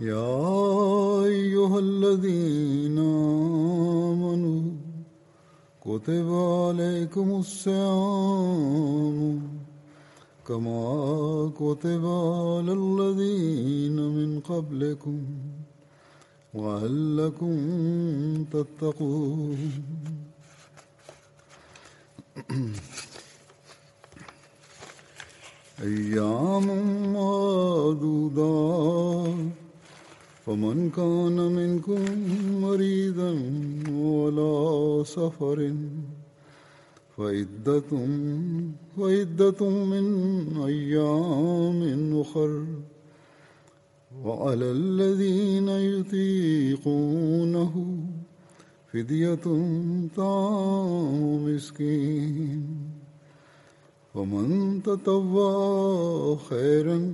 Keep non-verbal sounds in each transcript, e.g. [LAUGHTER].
يا أيها الذين آمنوا كتب عليكم الصيام كما كتب على الذين من قبلكم وعلكم تتقون. أيام معدودات فمن كان منكم مريضا ولا سفر فعدة فعدة من أيام أخر. وعلى الذين يطيقونه فدية طعام مسكين. ومن تطوع خيرا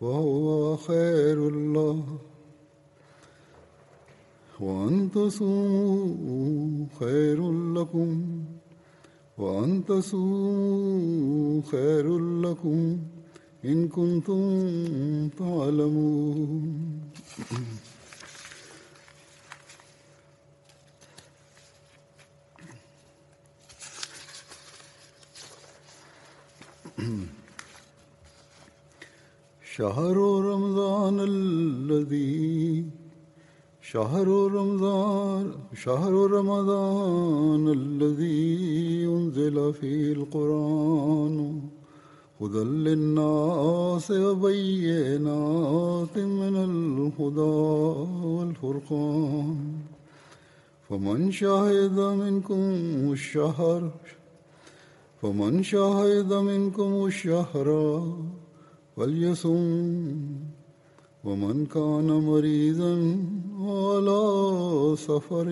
فهو خير الله. وأن تصوموا خير لكم. وأن تصوموا خير لكم إن كنتم تعلمون. شهر رمضان الذي شهر رمضان شهر رمضان الذي أنزل فيه القرآن هدى للناس وبينات من الهدى والفرقان فمن شهد منكم الشهر فمن شهد منكم الشهر فليصم ومن كان مريضا على سفر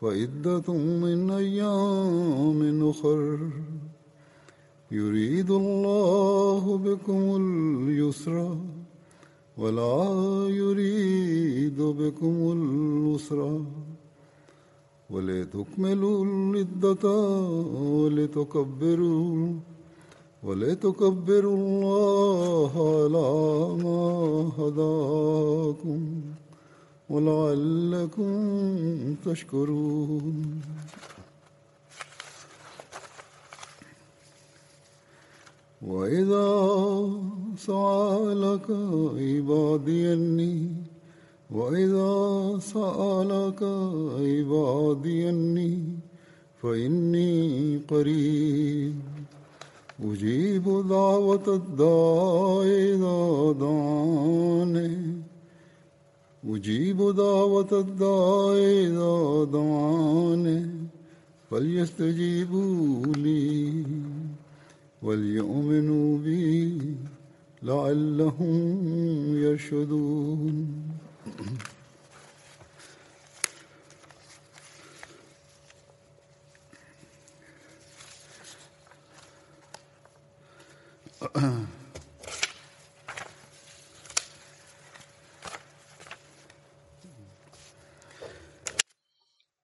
فعدة من أيام أخر. يريد الله بكم اليسر ولا يريد بكم العسر. ولتكملوا العدة ولتكبروا ولتكبروا الله على ما هداكم ولعلكم تشكرون. وإذا سألك عبادي أني وإذا سألك عبادي أني فإني قريب. أجيب دعوة الداع إذا دعاني أجيب دعوة الداع إذا دعاني فليستجيبوا لي وليؤمنوا بي لعلهم يرشدون.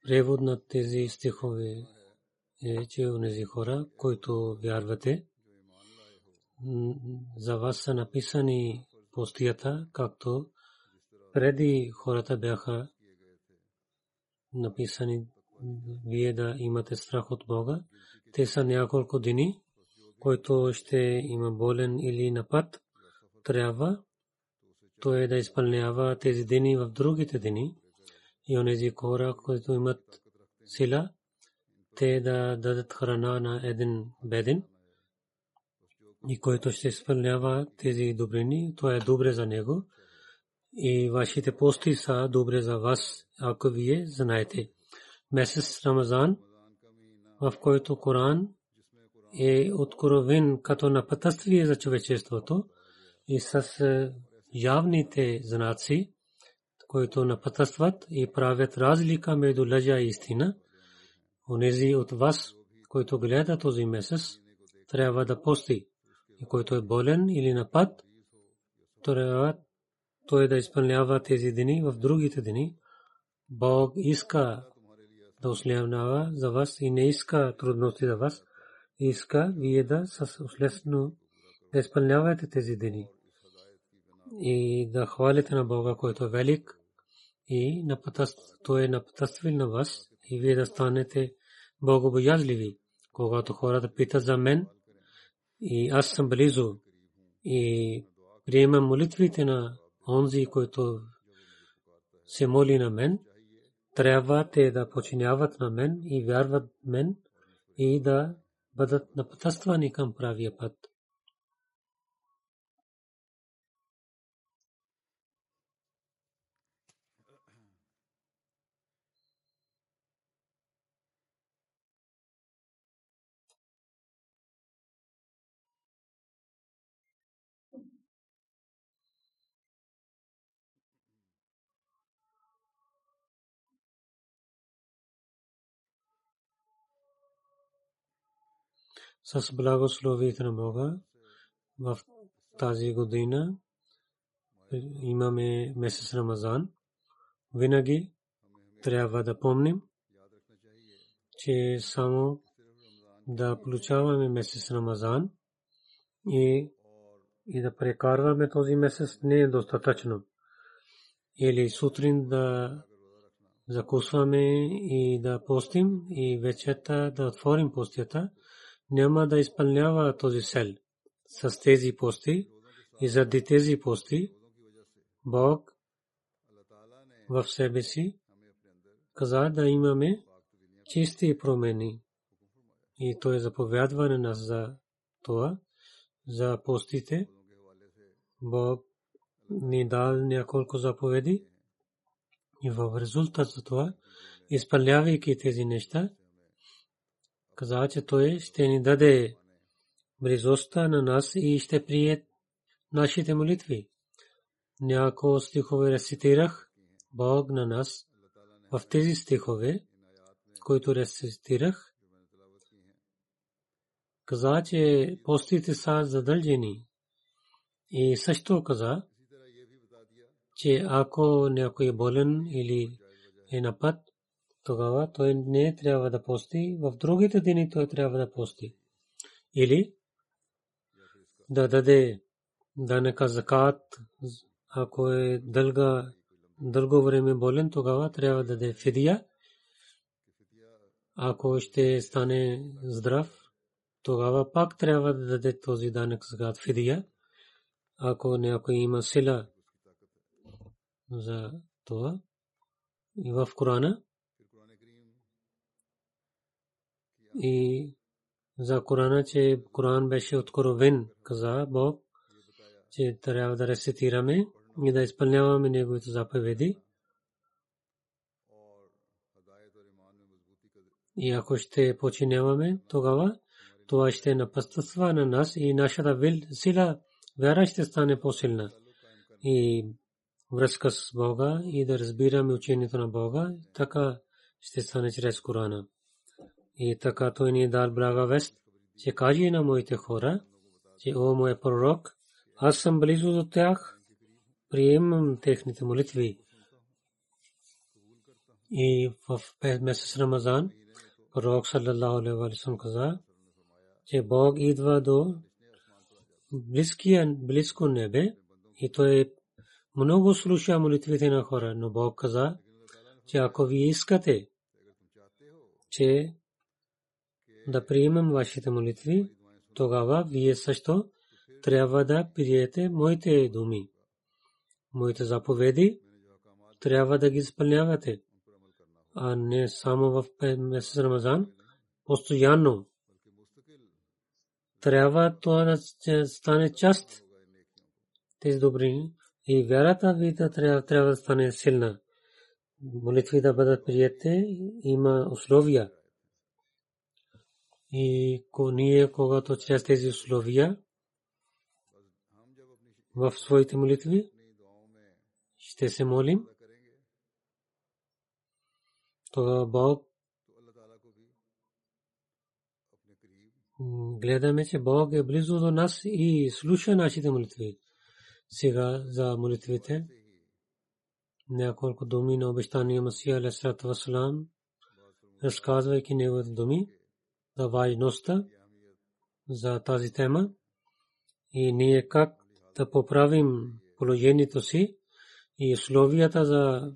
Превод на тези стихове е, че онези хора, които вярвате, за вас са написани постията, както преди хората бяха написани вие да имате страх от Бога. Те са няколко дни, който ще има болен или напад, трябва той да изпълнява тези дни в другите дни и онези хора, които имат сила, те да дадат храна на един беден и който ще изпълнява тези добрини, то е добре за него и вашите пости са добре за вас, ако вие знаете. Месец Рамазан, в който Коран е откровен като напътствие за човечеството и с е, явните знаци, които напътстват и правят разлика между лъжа и истина. Онези от вас, които гледат този месец, трябва да пости. И който е болен или напад, трябва той да изпълнява тези дни в другите дни. Бог иска да услявнава за вас и не иска трудности за вас. Иска вие да с услесно да изпълнявате тези дни и да хвалите на Бога, който е велик и той е напътствил на вас и вие да станете богобоязливи. Когато хората питат за мен и аз съм близо и приемам молитвите на онзи, който се моли на мен, трябва те да починяват на мен и вярват мен и да бъдат напътствани към правия път. С благословието на Бога в тази година имаме месец Рамазан. Винаги трябва да помним, че само да получаваме месец Рамазан и, и да прекарваме този месец не е достатъчно. Или сутрин да закусваме и да постим и вечерта да отворим постията няма да изпълнява този сел с тези пости и заради тези пости Бог в себе си каза да имаме чисти промени. И то е заповядване нас за това, за постите. Бог ни дал няколко заповеди и в резултат за това, изпълнявайки тези неща, каза, че той ще ни даде близостта на нас и ще прие нашите молитви. Няколко стихове рецитирах Бог на нас в тези стихове, които рецитирах. Каза, че постите са задължени. И също каза, че ако някой е болен или е напад, тогава той не трябва да пости, в другите дни той трябва да пости. Или да даде данъка закат, ако е дълга, дълго време болен, тогава трябва да даде фидия. Ако ще стане здрав, тогава пак трябва да даде този данък закат фидия. Ако някой има сила за това. И в Корана и за Корана, че Коран беше откровен, каза Бог, че трябва да рецитираме и да изпълняваме неговите заповеди. И ако ще починяваме, тогава това ще напътства на нас и нашата сила, вяра ще стане по-силна. И връзка с Бога и да разбираме учението на Бога, така ще стане чрез Корана. И така той ни дал блага вест, че кажи на моите хора, че о мой пророк, аз съм близо до тях, приемам техните молитви. И в месец Рамазан пророк саллалаху алейхи ва саллям каза, че Бог идва до близкия, близко небе и той много слуша молитвите на хора, но Бог каза, че ако ви искате, че да приемем вашите молитви, тогава вие също трябва да приете моите думи. Моите заповеди трябва да ги изпълнявате, а не само в месец Рамазан, постоянно. Трябва това да стане част тези добри и вярата ви трябва, трябва да стане силна. Молитви да бъдат приятели, има условия. И ние, когато чрез тези условия в своите молитви ще се молим, тогава Бог гледаме, че Бог е близо до нас и слуша нашите молитви. Сега за молитвите. Няколко думи на обещания Масия Алесалату Вассалам, разказвайки неговите думи за важността за тази тема и ние как да поправим положението си и условията за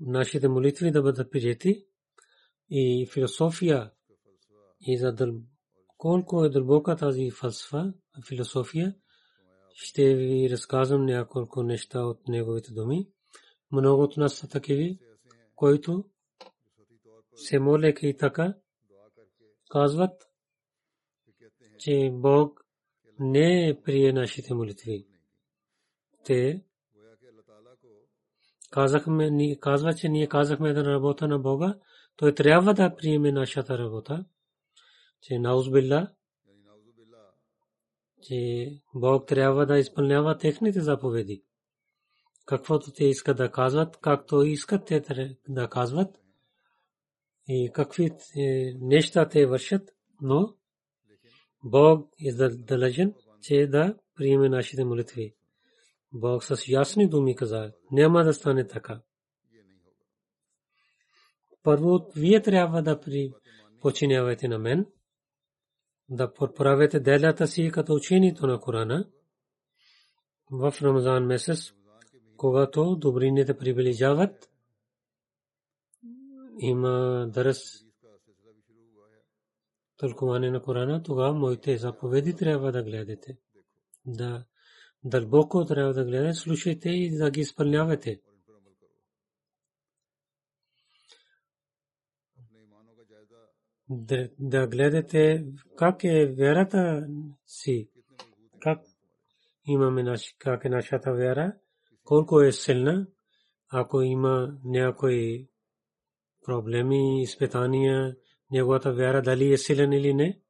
нашите молитви да бъдат прияти и философия и за дъл... колко е дълбока тази фалсфа, философия, ще ви разказвам няколко неща от неговите думи. Много от нас са такиви, които се молеки и така казват, че Бог не прие нашите молитви. Те казахме, казва, че ние казахме да работа на Бога, той трябва да приеме нашата работа, че наузбилла, че Бог трябва да изпълнява техните заповеди. Каквото те искат да казват, както искат те да казват и какви е, неща те вършат, но Бог е задължен, че да приеме нашите молитви. Бог с ясни думи каза, няма да стане така. Първо, вие трябва да при починявате на мен, да подправете делята си като учението на Корана в Рамазан месец, когато добрините приближават, има дърс тълкуване на Корана, тогава моите заповеди трябва да гледате. Да дълбоко трябва да гледате, слушайте и да ги изпълнявате. Да гледате как е вярата си, как имаме как е нашата вяра, колко е силна, ако има някои проблеми, изпитания, неговата вяра дали е силен или не.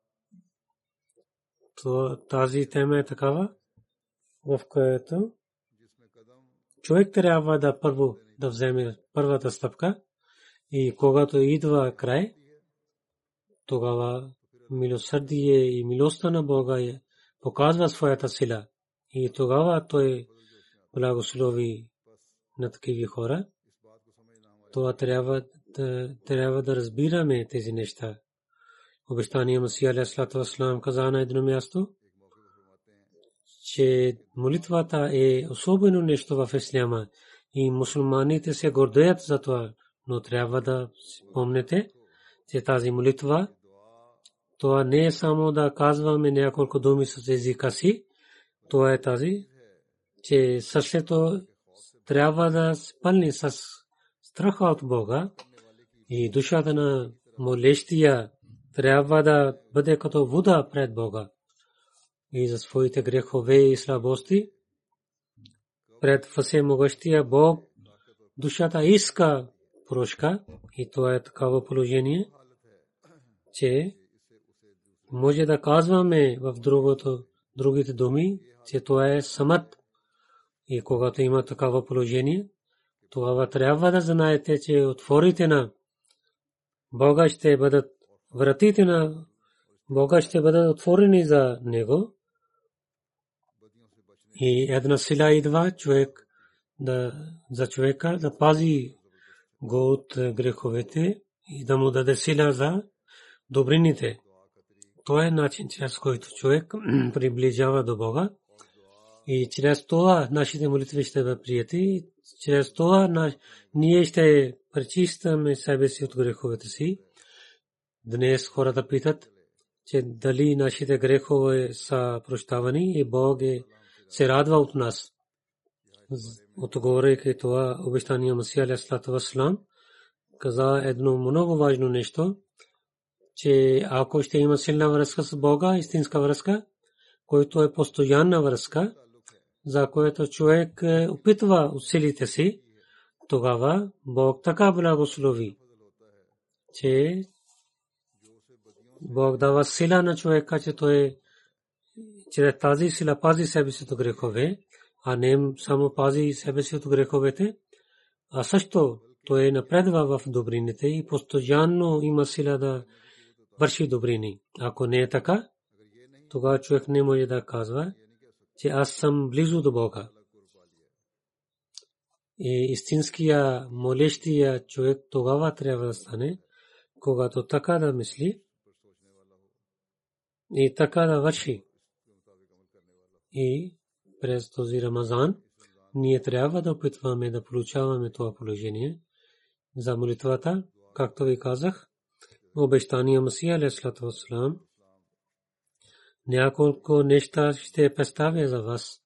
То тази тема е такава, в която човек трябва да първо да вземе първата стъпка и когато идва край, тогава милосърдие и милостта на Бога е, показва своята сила. И тогава той благослови на такива хора. Това трябва трябва да разбираме тези неща. Обещания Масия Алейхиссалату Вассалам каза на едно място, че молитвата е особено нещо в Исляма и мусулманите се гордеят за това, но трябва да помните, че тази молитва това не е само да казваме няколко думи с езика си, това е тази, че сърцето трябва да спълни с страха от Бога и душата на молещия трябва да бъде като вода пред Бога и за своите грехове и слабости пред всемогъщия Бог душата иска прошка и това е такава положение, че може да казваме в другото, другите думи, че това е самът. И когато има такава положение, тогава трябва да знаете, че отворите на Бога ще бъдат вратите на Бога ще бъдат отворени за него. И една сила идва човек да, за човека да пази го от греховете и да му даде сила за добрините. Това е начин, чрез който човек [CLEARS THROAT] приближава до Бога. И чрез това нашите молитви ще бъдат прияти. Чрез това ние ще пречистваме себе си от греховете си. Днес хората питат, че дали нашите грехове са прощавани и Бог е, се радва от нас. Отговорейки това обещание Масия Васлам, каза едно много важно нещо, че ако ще има силна връзка с Бога, истинска връзка, който е постоянна връзка, за което човек е, опитва усилите си, тогава Бог така благослови, че Бог дава сила на човека, че той чрез тази сила пази себе си от грехове, а не само пази себе си от греховете, а също той напредва в добрините и постоянно има сила да върши добрини. Ако не е така, тогава човек не може да казва, че аз съм близо до Бога. И истинския молещия човек тогава трябва да стане, когато така да мисли и така да върши. И през този Рамазан ние трябва да опитваме да получаваме това положение за молитвата, както ви казах, обещания Масия Вассалам. Няколко неща ще представя за вас.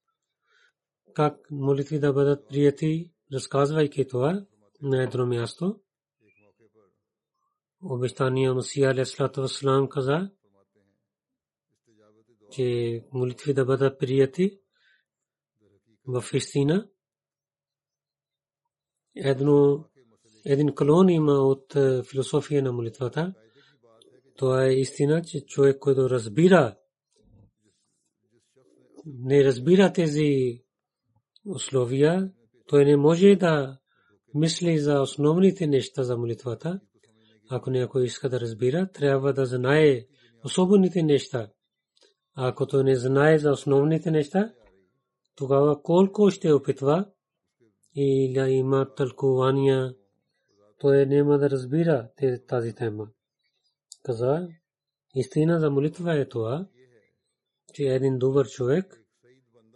Как молитви да бъдат прияти, разказвайки това на едно място. Обещания Масия Алейхиссалату Вассалам каза, че молитви да бъдат прияти в истина. Едно, един колон има от е, философия на молитвата. Това е истина, че човек, който разбира, не разбира тези условия, той не може да мисли за основните неща за молитвата. Ако някой иска да разбира, трябва да знае особените неща. Ако той не знае за основните неща, тогава колко ще опитва и да има тълкувания, той няма да разбира тази тема. Каза, истина за молитва е това, че един добър човек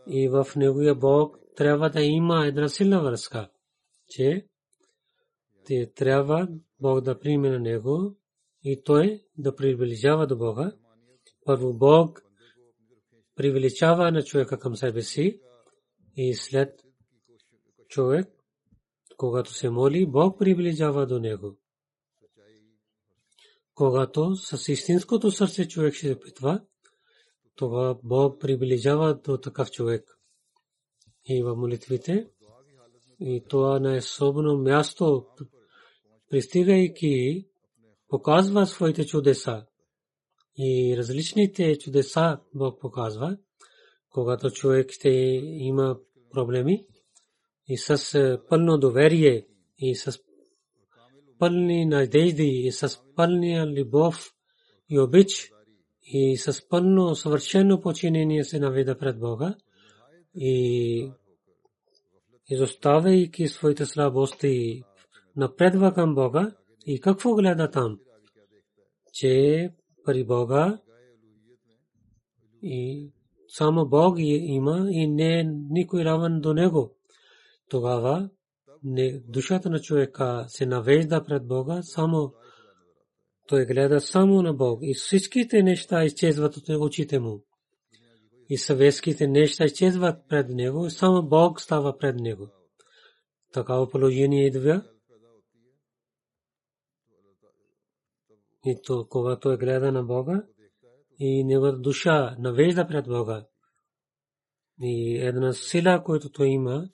и в неговия Бог трябва да има една силна връзка, че те трябва Бог да приеме на него и той да приближава до Бога. Първо Бог привличава на човека към себе си и след човек, когато се моли, Бог приближава до него. Когато с истинското сърце човек ще питва, това Бог приближава до такъв човек. И в молитвите, и това на особено място, пристигайки, показва своите чудеса. И различните чудеса Бог показва, когато човек ще има проблеми и с е, пълно доверие и с пълни надежди и с пълния любов и обич и с пълно съвършено починение се наведа пред Бога. И изоставяйки своите слабости напредва към Бога. И какво гледа там, че при Бога и само Бог има и не никой равен до него. Тогава не, душата на човека се навежда пред Бога, само той гледа само на Бог и всичките неща изчезват от очите му. И съветските неща изчезват пред него, и само Бог става пред него. Такава положение идва. И то, когато е гледа на Бога, и неговата душа навежда пред Бога. И една сила, която той има,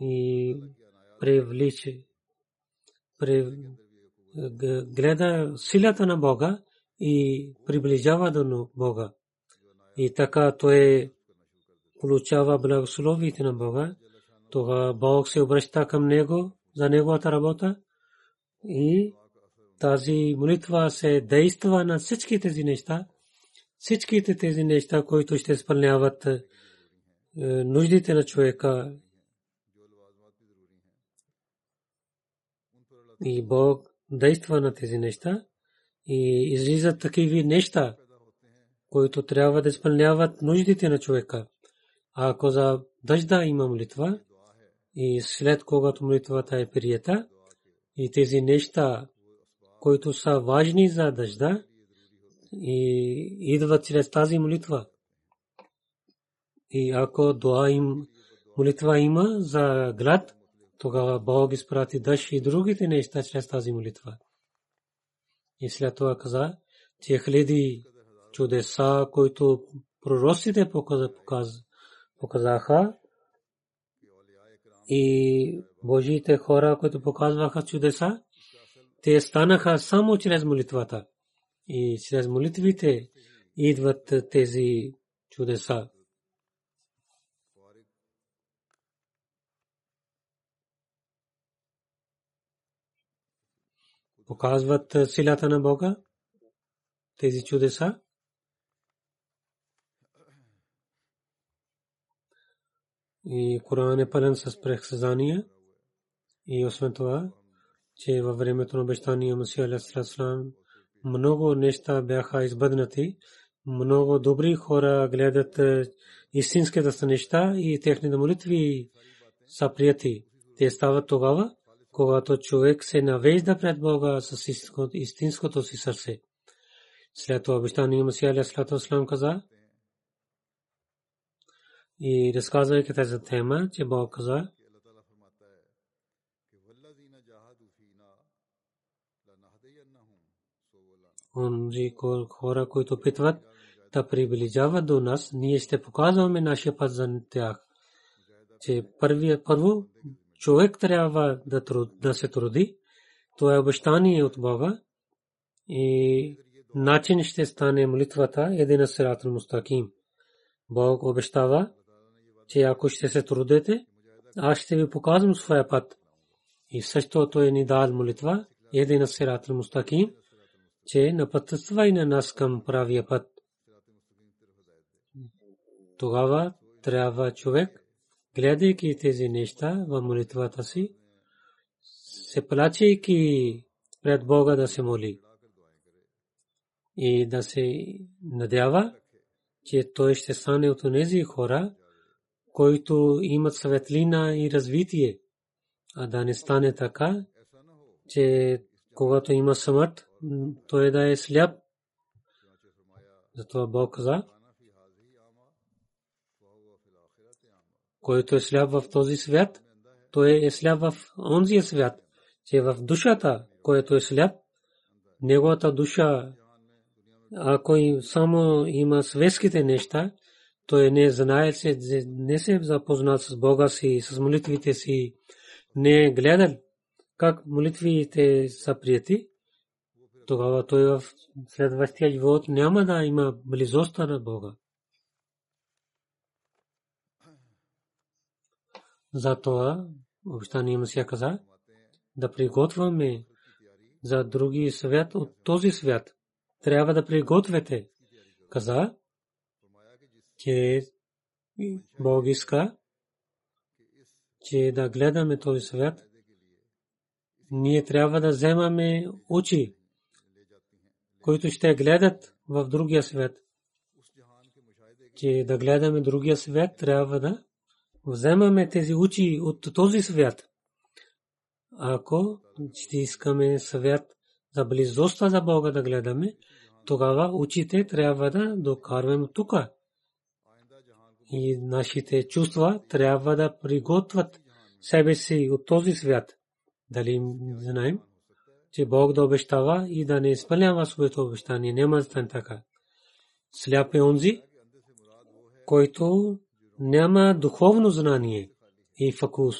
и привлича, гледа силата на Бога и приближава до Бога. И така той получава благословите на Бога. Тога Бог се обръща към него за неговата работа и тази молитва се действа на всички тези неща, всичките тези неща, които ще изпълняват е, нуждите на човека. И Бог действа на тези неща и излизат такива неща, които трябва да изпълняват нуждите на човека. А ако за дъжда има молитва и след когато молитвата е прията и тези неща, които са важни за дъжда и идват чрез тази молитва. И ако дуа им, молитва има за глад, тогава Бог изпрати дъжд и другите неща чрез тази молитва. И след това каза, че хиляди чудеса, които пророците показаха, и Божиите хора, които показваха чудеса, те станаха само чрез молитвата. И чрез молитвите идват тези чудеса. Показват силата на Бога, тези чудеса. И Коран е пълен с прехсазания. И освен това, че във времето на обещания Масия Алейхиссалам много неща бяха избъднати. Много добри хора гледат истинските неща и техните молитви са прияти. Те стават тогава, когато човек се навежда пред Бога с истинското си сърце. След това обещание Масия Алейхиссалам каза, и разказвайки тази тема, че Бог каза, онзи хора, които питват да приближават до нас, ние ще показваме нашия път за тях. Че първо човек трябва да, труд, да се труди, то е обещание от Бога и начин ще стане молитвата един сират мустаким. Бог обещава, че ако ще се трудете, аз ще ви показвам своя път. И същото е ни дал молитва, един сират мустаким, че напътства на нас към правия път. Тогава трябва човек, гледайки тези неща в молитвата си, се плачейки пред Бога да се моли и да се надява, че той ще стане от тези хора, които имат светлина и развитие, а да не стане така, че когато има смърт, той да е сляп. Затова Бог каза, който е сляп в този свят, той е сляп в онзия свят, че в душата, който е сляп, неговата душа, ако само има светските неща, той не знае, че не се запознат с Бога си, с молитвите си, не е гледал как молитвите са прияти, тогава той в следващия живот няма да има близостта на Бога. Затова обещание Масия каза да приготвяме за други свят от този свят. Трябва да приготвяте. Каза, че Бог иска, че да гледаме този свят. Ние трябва да вземаме очи които ще гледат в другия свят. Че да гледаме другия свят, трябва да вземаме тези учи от този свят. Ако ще искаме свят за близостта за Бога да гледаме, тогава учите трябва да докарваме тук. И нашите чувства трябва да приготвят себе си от този свят. Дали знаем? че Бог да обещава и да не изпълнява своето обещание. Няма да стане така. Сляп е онзи, който няма духовно знание и фокус.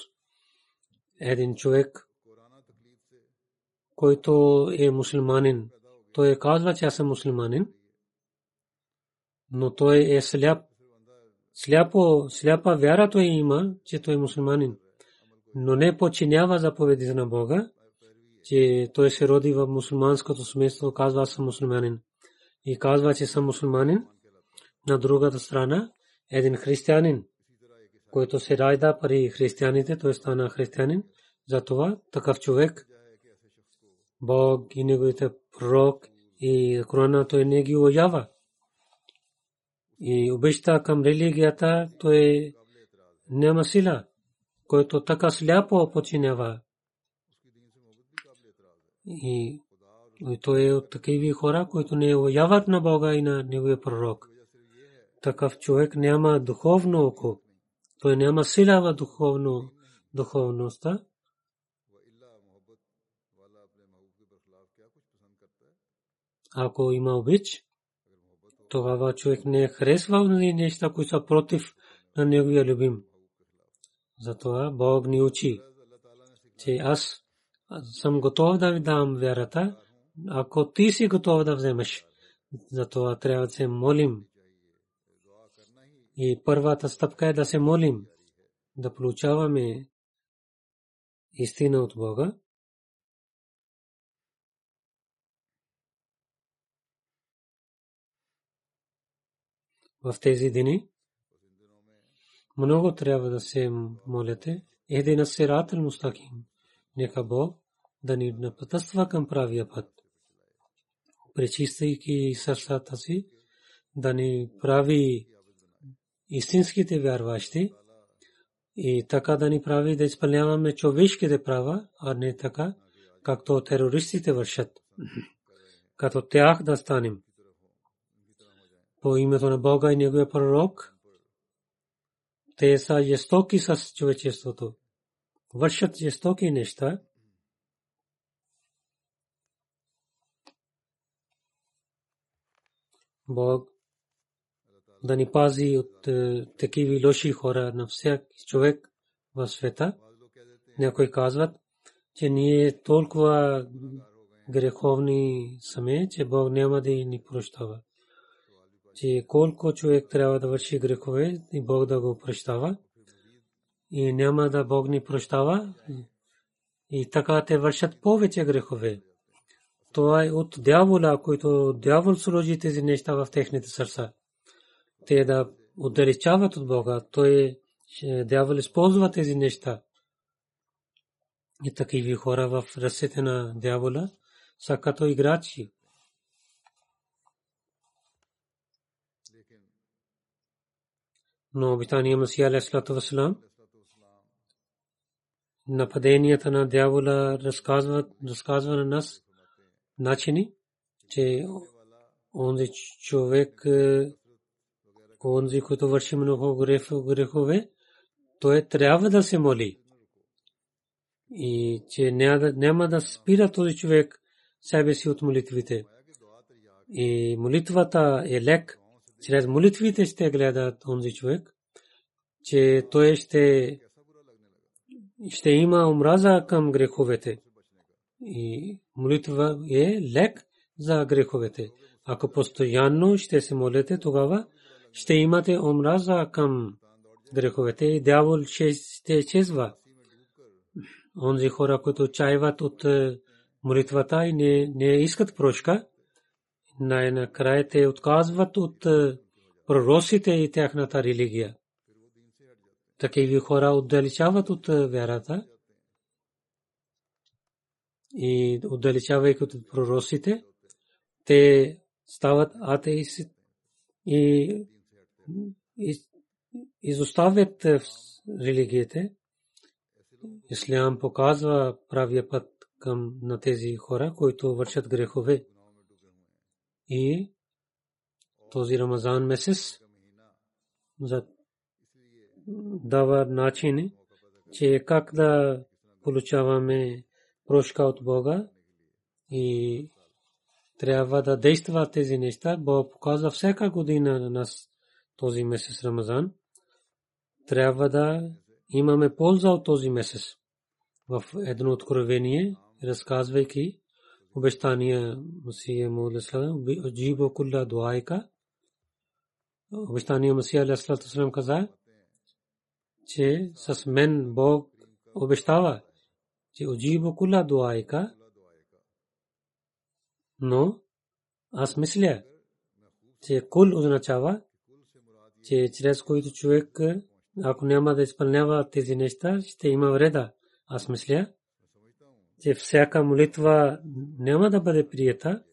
Един човек, който е мусулманин, той казва, че аз съм мусулманин, но той е сляп. Сляпо, сляпа вяра той има, че той е мусулманин, но не подчинява заповедите на Бога че той се роди в мусулманското семейство, казва съм мусулманин. И казва, че съм мусулманин. На другата страна, един християнин, който се райда при християните, той стана християнин. Затова такъв човек Бог и неговите пророк и Корана той не ги уважава. И обеща към религията той няма сила, който така сляпо починява. И той е от такива хора, които не уважават на Бога и на Неговия пророк. Такъв човек няма духовно око. Той няма сила в духовно, духовността. Ако има обич, тогава човек не харесва неща, които са против на неговия любим. Затова Бог ни учи, че аз съм готов да ви дам вярата, ако ти си готов да вземеш. Затова трябва да се молим. И първата стъпка е да се молим, да получаваме истина от Бога. В тези дни много трябва да се молите. Един сират мустаким. Нека Бог да ни напътства към правия път. Пречистайки сърцата си, да ни прави истинските вярващи и така да ни прави да изпълняваме човешките права, а не така, както терористите вършат. [LAUGHS] Като тях да станем. По името на Бога и Неговия пророк, те са жестоки с човечеството. Вършат жестоки неща. Бог да ни пази от е, такива лоши хора на всяк човек в света. Някои казват, че ние толкова греховни сме, че Бог няма да ни прощава. Че колко човек трябва да върши грехове и Бог да го прощава. И няма да Бог ни прощава. И така те вършат повече грехове. Това е от дявола, който дявол сложи тези неща в техните сърца те да отдалечават от Бога, той дявол използва тези неща. И такива хора в ръцете на дявола са като играчи. Но обитания Масия Алейхиссалату Вассалам нападенията на дявола разказват, разказва на нас начини, че онзи човек онзи, който върши много грехове, той трябва да се моли. И че няма да спира този човек себе си от молитвите. И молитвата е лек. Чрез молитвите ще гледат онзи човек, че той ще, ще има омраза към греховете. И молитва е лек за греховете. Ако постоянно ще се молите, тогава ще имате омраза към греховете дявол ще изчезва. Онзи хора, които чайват от е, молитвата и не, не искат прошка, най-накрая те отказват от е, пророците и тяхната религия. Такива хора отдалечават от е, вярата и отдалечавайки от пророците, те стават атеисти и изоставят религиите. Ислям показва правия път към на тези хора, които вършат грехове. И този Рамазан месец за дава начини, че как да получаваме прошка от Бога и трябва да действа тези неща. Бог показва всяка година на нас този месец Рамазан, трябва да имаме полза от този месец. В едно откровение, разказвайки обещания Масия Мулислам, Джибо Кулла Дуайка, обещания Масия Алейхиссалам каза, че с мен Бог обещава, че Уджибо Кулла Дуайка, но аз мисля, че кул означава че чрез който човек, ако няма да изпълнява тези неща, ще има вреда. Аз мисля, че всяка молитва няма да бъде прията.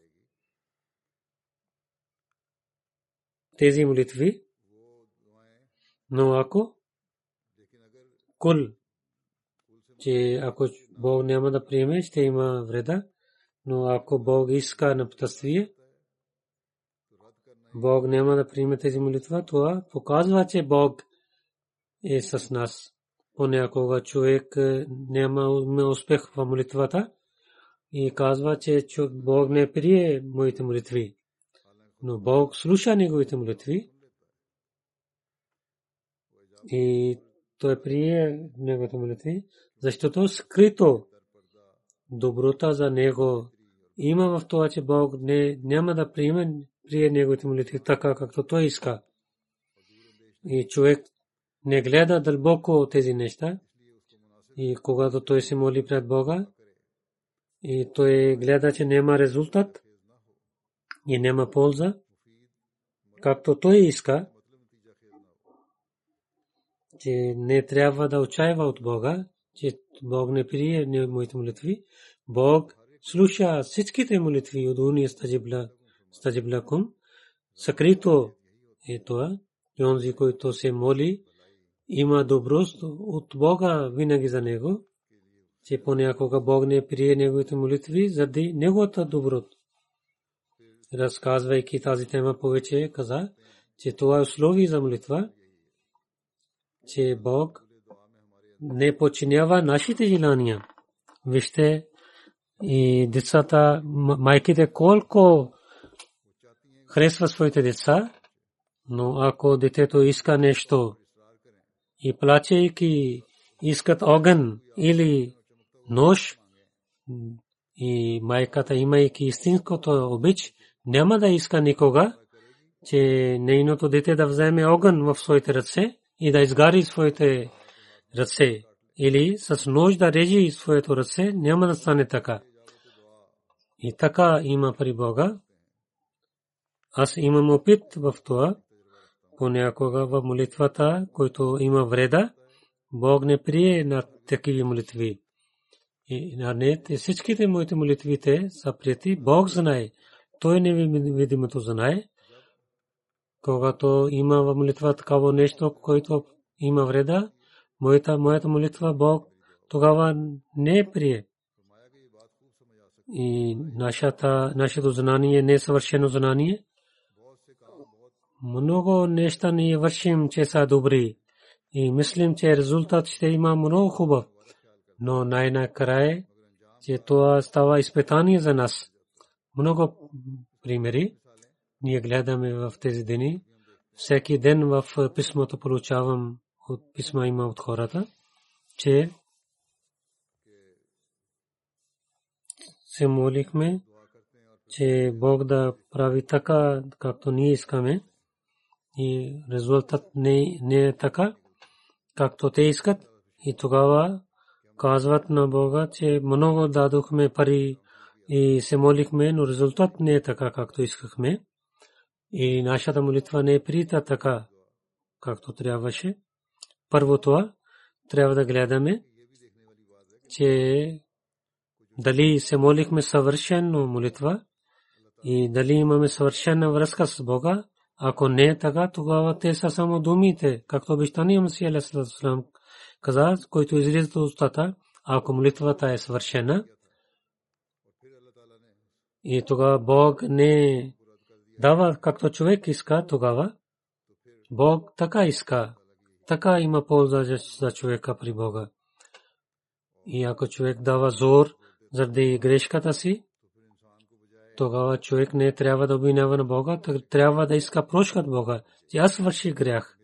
Тези молитви, но ако кул, че ако Бог няма да приеме, ще има вреда, но ако Бог иска на Бог няма да приеме тези молитва, това показва, че Бог е с нас. Понякога човек е, няма успех в молитвата и казва, че Бог не прие моите молитви. Но Бог слуша неговите молитви и той прие неговите молитви, защото скрито доброта за него има в това, че Бог не, няма да приеме прие неговите молитви така, както той иска. И човек не гледа дълбоко тези неща. И когато той се моли пред Бога, и той гледа, че няма резултат и няма полза, както той иска, че не трябва да отчаива от Бога, че Бог не прие моите молитви. Бог слуша всичките молитви от уния стаджиблакум. Съкрито е това, и онзи, който се моли, има доброст от Бога винаги за него, че понякога Бог не прие неговите молитви заради неговата доброт. Разказвайки тази тема повече, каза, че това е условие за молитва, че Бог не подчинява нашите желания. Вижте, и децата, майките колко харесва своите деца, но ако детето иска нещо и плачейки искат огън или нож и майката имайки истинското обич, няма да иска никога, че нейното дете да вземе огън в своите ръце и да изгари своите ръце или с нож да режи своето ръце, няма да стане така. И така има при Бога. Аз имам опит в това, понякога в молитвата, който има вреда, Бог не прие на такива молитви. И на не всичките моите молитвите са прияти, Бог знае. Той невидимото знае. Когато има в молитва такава нещо, което има вреда, моята, моята молитва Бог тогава не прие. И нашата, нашето знание не е съвършено знание много неща ние вършим, че са добри и мислим, че резултат ще има много хубав. Но най-накрая, че това става изпитание за нас. Много примери ние гледаме в тези дни. Всеки ден в писмото получавам от писма има от хората, че се молихме, че Бог да прави така, както ние искаме и резултат не, не е така, както те искат. И тогава казват на Бога, че много дадохме пари и се молихме, но резултат не е така, както искахме. И нашата молитва не е прита така, както трябваше. Първо това трябва да гледаме, че дали се молихме съвършено молитва и дали имаме съвършена връзка с Бога ако не е така, тогава те са само думите, както обещания Масия Алейхиссалам каза, който излизат от устата, ако молитвата е свършена. И тогава Бог не дава както човек иска тогава. Бог така иска. Така има полза за човека при Бога. И ако човек дава зор заради грешката си, тогава човек не трябва да обвинява на Бога, трябва да иска прошка от Бога, че аз върших грях.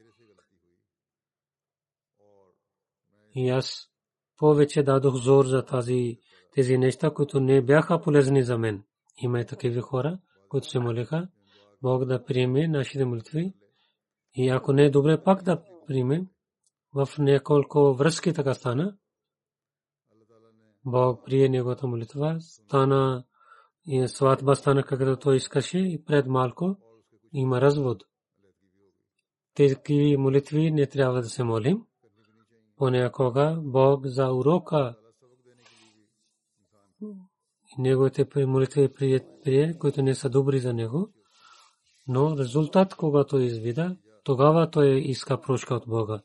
И аз повече дадох зор за тази, тези неща, които не бяха полезни за мен. Има и такива хора, които се молиха, Бог да приеме нашите молитви. И ако не е добре, пак да приеме. В няколко връзки така стана. Бог прие неговата молитва, стана и сватба стана както той искаше и пред малко има развод. Тези молитви не трябва да се молим. Понякога Бог за урока неговите молитви прие, които не са добри за него. Но резултат, когато извида, тогава той иска прошка от Бога.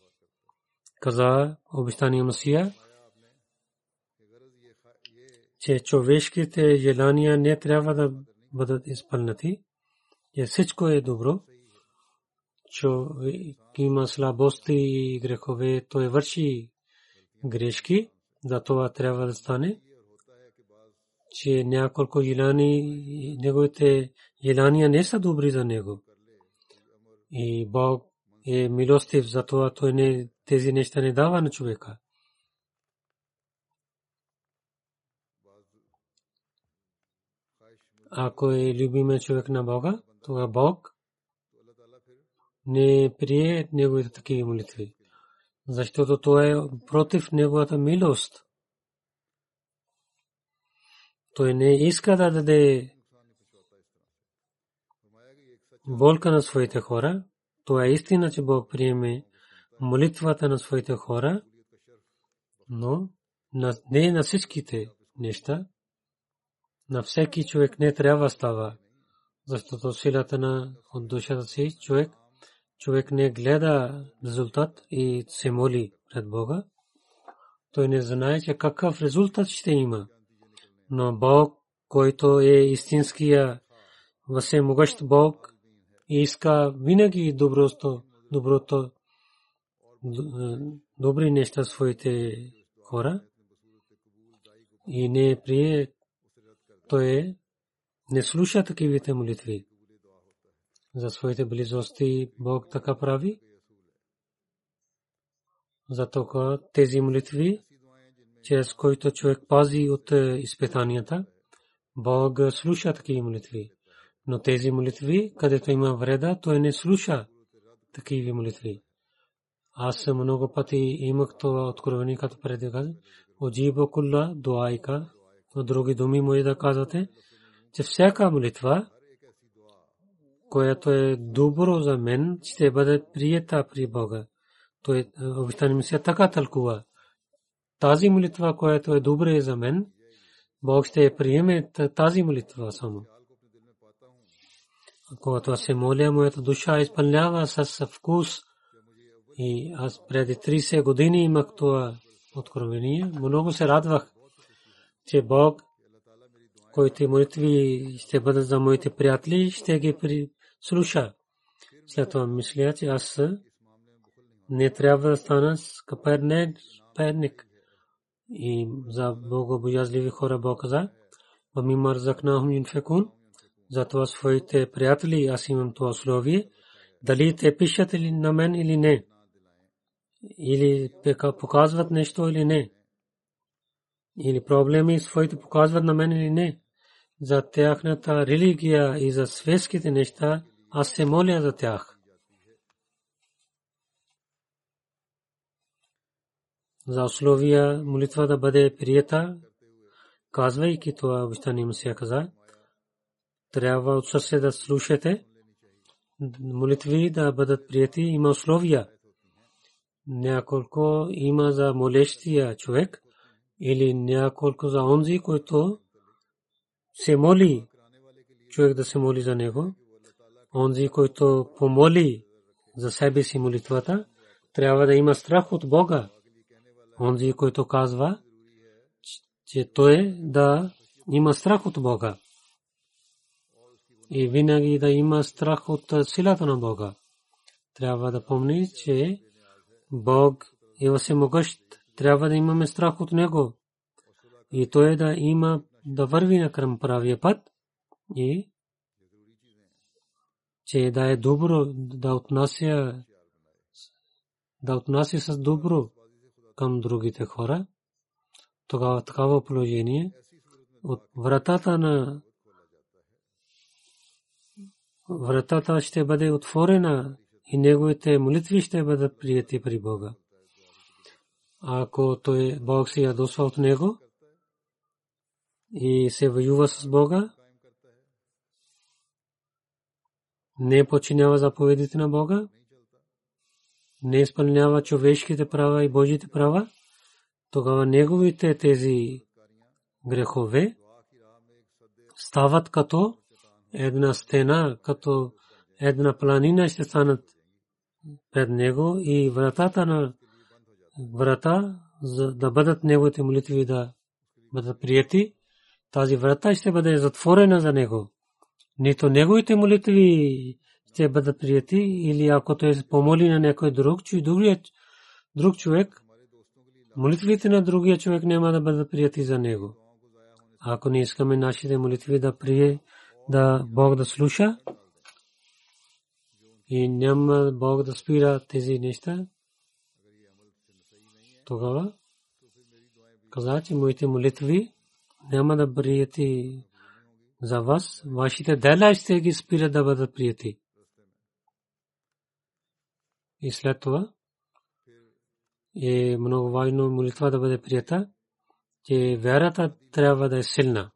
Каза обещания Масия, че човешките желания не трябва да бъдат изпълнати. И всичко е добро. Човек има слабости и грехове, той върши грешки, за това трябва да стане че няколко желани, неговите желания не са добри за него. И Бог е милостив, затова той не, тези неща не дава на човека. Ако е любиме човек на Бога, тогава Бог не прие неговите такива молитви. Защото той е против неговата милост. Той не иска да даде болка на своите хора. Това е истина, че Бог приеме молитвата на своите хора, но не на всичките неща. На всеки човек не трябва става, защото силата на от душата си човек, човек не гледа резултат и се моли пред Бога. Той не знае, че какъв резултат ще има но Бог, който е истинския всемогъщ Бог, иска винаги доброто, доброто, добри неща своите хора и не прие, той не слуша такивите молитви. За своите близости Бог така прави. Затоа тези молитви чрез който човек пази от изпитанията. Бог слуша такива молитви. Но тези молитви, където има вреда, той не слуша такива молитви. Аз много пъти имах това откровение, като преди казах. Оджиба кулла дуайка. От други думи може да казвате, че всяка молитва, която е добро за мен, ще бъде приета при Бога. Той обичайно ми се така тълкува тази молитва, която е добре за мен, Бог ще приеме тази молитва само. Когато се моля, моята душа изпълнява с вкус. И аз преди 30 години имах това откровение. Много се радвах, че Бог, който е молитви ще бъдат за моите приятели, ще ги слуша. След това мисля, че аз не трябва да стана скъперник. И за богобоязливи хора Бог каза, мимар закнахум юнфекун, за това своите приятели, аз имам това условие, дали те пишат или на мен или не, или показват нещо или не или проблеми своите показват на мен или не, за тяхната религия и за светските неща, аз се моля за тях. за условия молитва да бъде прията, казвайки това обещание Мусия каза, трябва от сърце да слушате, молитви да бъдат прияти, има условия. Няколко има за молещия човек или няколко за онзи, който се моли, човек да се моли за него. Онзи, който помоли за себе си молитвата, трябва да има страх от Бога онзи, който казва, че той да има страх от Бога. И винаги да има страх от силата на Бога. Трябва да помни, че Бог е всемогъщ. Трябва да имаме страх от Него. И той да има да върви на към правия път и че да е добро, да отнася да отнася с добро към другите хора, тогава такава положение от вратата на вратата ще бъде отворена и неговите молитви ще бъдат прияти при Бога. Ако той Бог се ядосва от него и се воюва с Бога, не починява заповедите на Бога, не изпълнява човешките права и Божите права, тогава неговите тези грехове стават като една стена, като една планина ще станат пред него и вратата на врата, за да бъдат неговите молитви да бъдат прияти, тази врата ще бъде затворена за него. Нито неговите молитви ще бъдат прияти или ако той помоли на някой друг, че другият друг човек, молитвите на другия човек няма да бъдат прияти за него. Ако не искаме нашите молитви да прие, да Бог да слуша и няма Бог да спира тези неща, тогава каза, че моите молитви няма да прияти за вас, вашите дела ще ги спира да бъдат прияти. И след това е много важно молитва да бъде прията, че вярата трябва да е силна.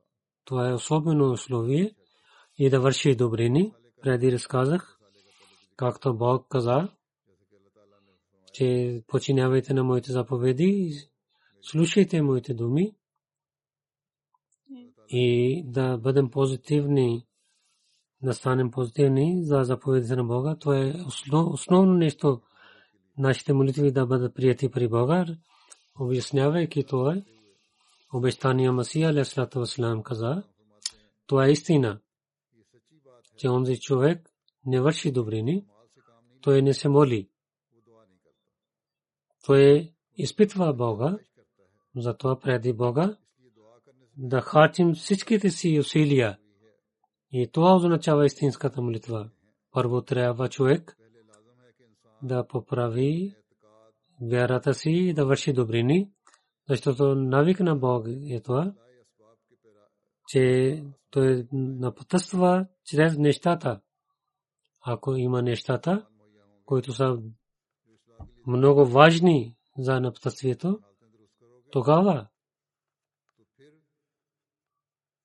Това е особено условие и да върши добрини. Преди разказах, както Бог каза, че починявайте на моите заповеди, слушайте моите думи и да бъдем позитивни, да станем позитивни за заповедите на Бога. Това е основно нещо, нашите молитви да бъдат прияти при Бога. Обяснявайки това, обещания Масия Алейхиссалату Вассалам каза, това е истина, че онзи човек не върши добрини, той не се моли. Той изпитва Бога, затова преди Бога да харчим всичките си усилия. И това означава истинската молитва. Първо трябва човек да поправи вярата си и да върши добрини, защото навик на Бог е това, че той напътства чрез нещата. Ако има нещата, които са много важни за напътствието, тогава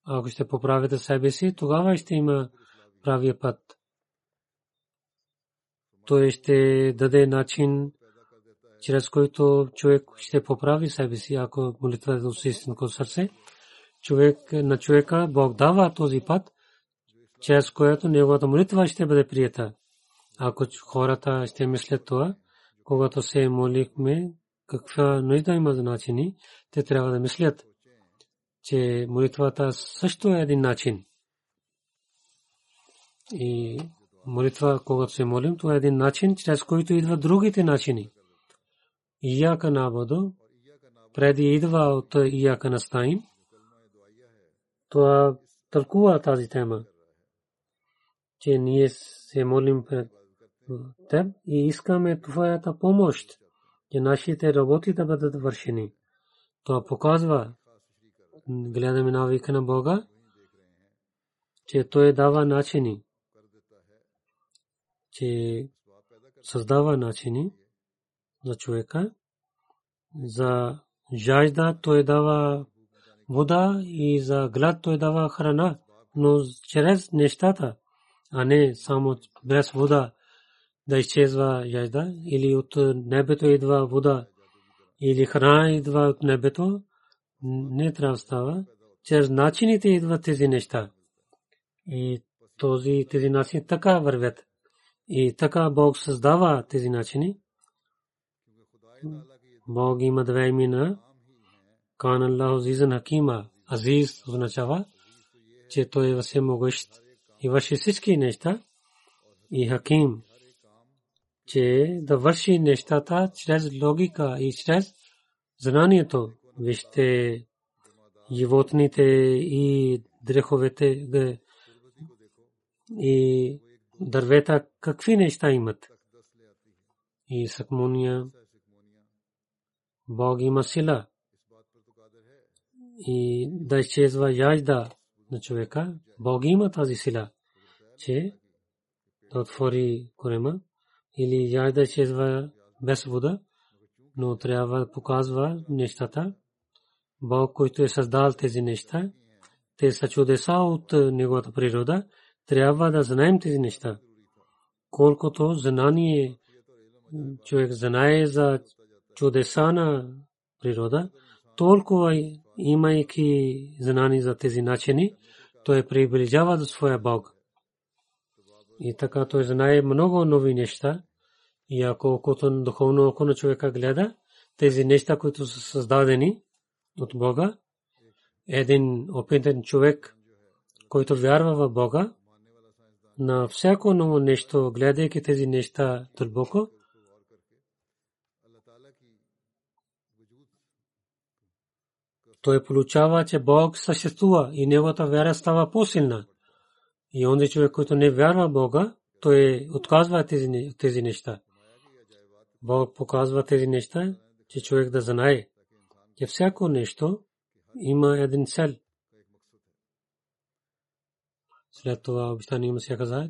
ако ще поправите себе си, тогава ще има правия път. Той ще даде начин, чрез който човек ще поправи себе си, ако молитвата от истинско сърце. Човек, на човека Бог дава този път, чрез който неговата молитва ще бъде прията. Ако хората ще мислят това, когато се молихме, каква нужда има значение, те трябва да мислят че молитвата също е един начин. И молитва, когато се молим, това е един начин, чрез който идва другите начини. Ияка набодо, преди идва от Ияка настаим, това тълкува тази тема, че ние се молим пред теб и искаме твоята помощ, че нашите работи да бъдат вършени. Това показва, гледаме навика на Бога, че Той дава начини, че създава начини за човека, за жажда Той дава вода и за глад Той дава храна, но чрез нещата, а не само без вода да изчезва жажда или от небето идва вода или храна идва от небето, не трябва става. Чрез начините идват тези неща. И този, тези начини така вървят. И така Бог създава тези начини. Бог има две имена. Кан Аллаху Азизан Хакима. Азиз означава, че той е всемогъщ и върши всички неща. И Хаким, че да върши нещата чрез логика и чрез знанието вижте животните и дреховете и дървета какви неща имат. И сакмония Бог има сила и да изчезва яжда на човека. Бог има тази сила, че да отвори корема или изчезва без вода, но трябва да показва нещата Бог, който е създал тези неща, те са чудеса от неговата природа, трябва да знаем тези неща. Колкото знание човек знае за чудеса на природа, толкова имайки знани за тези начини, той приближава до своя Бог. И така той знае много нови неща. И ако като духовно око на човека гледа, тези неща, които са създадени от Бога, един опитен човек, който вярва в Бога, на всяко ново нещо, гледайки тези неща дълбоко, той получава, че Бог съществува и неговата вяра става по-силна. И онзи човек, който не вярва Бога, той отказва тези, тези неща. Бог показва тези неща, че човек да знае, че всяко нещо има един цел. След това обещание му се каза,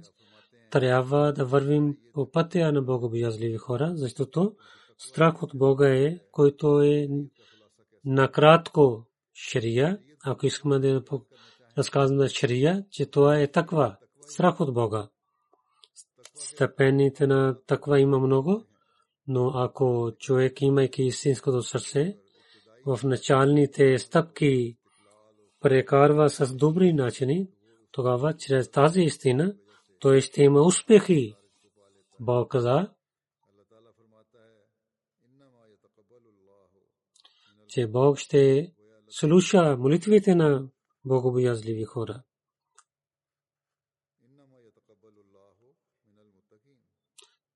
трябва да вървим по пътя на богобоязливи хора, защото страх от Бога е, който е накратко шария, ако искаме да разказваме шария, че това е таква, страх от Бога. Степените на таква има много, но ако човек имайки истинското сърце, в началните стъпки прекарва с добри начини, тогава чрез тази истина той ще има успехи. Бог каза, че Бог ще слуша молитвите на богобоязливи хора.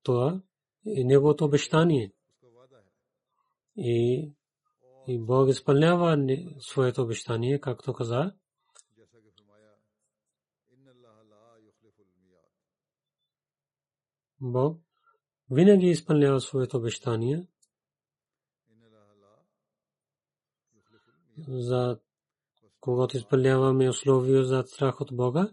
Това неговото обещание. И, и Бог изпълнява своето обещание, както каза. Бог винаги изпълнява своето обещание. За когато изпълняваме условия за страх от Бога,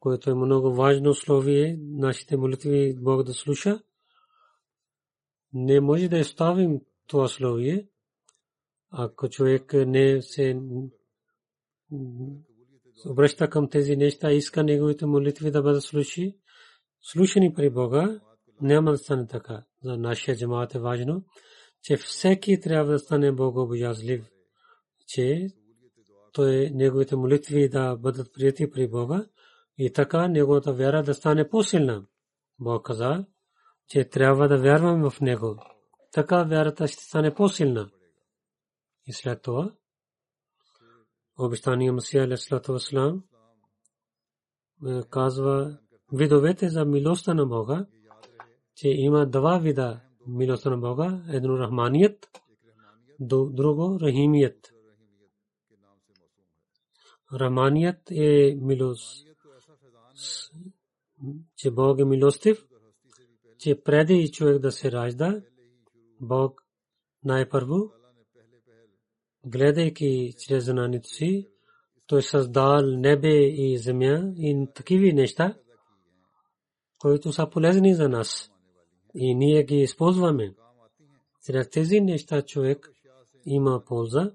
което е много важно условие, нашите молитви Бог да слуша. Не може да оставим това условие, ако човек не се обръща към тези неща, иска неговите молитви да бъдат слушани, слушани при Бога, няма да стане така. За нашия джамаат е важно, че всеки трябва да стане богобоязлив, че той неговите молитви да бъдат прияти при Бога и така неговата вяра да стане по-силна. Бог каза, че трябва да вярваме в него. Така вярата ще стане по-силна. И след това обещания Масия Алейхиссалату Вассалам казва видовете за милостта на Бога, че има два вида милостта на Бога. Едно рахманият, друго рахимият. Рахманият е милост че Бог е милостив, че преди човек да се ражда, Бог най-първо, гледайки чрез знанието си, той създал небе и земя и такива неща, които са полезни за нас. И ние ги използваме. Чрез тези неща човек има полза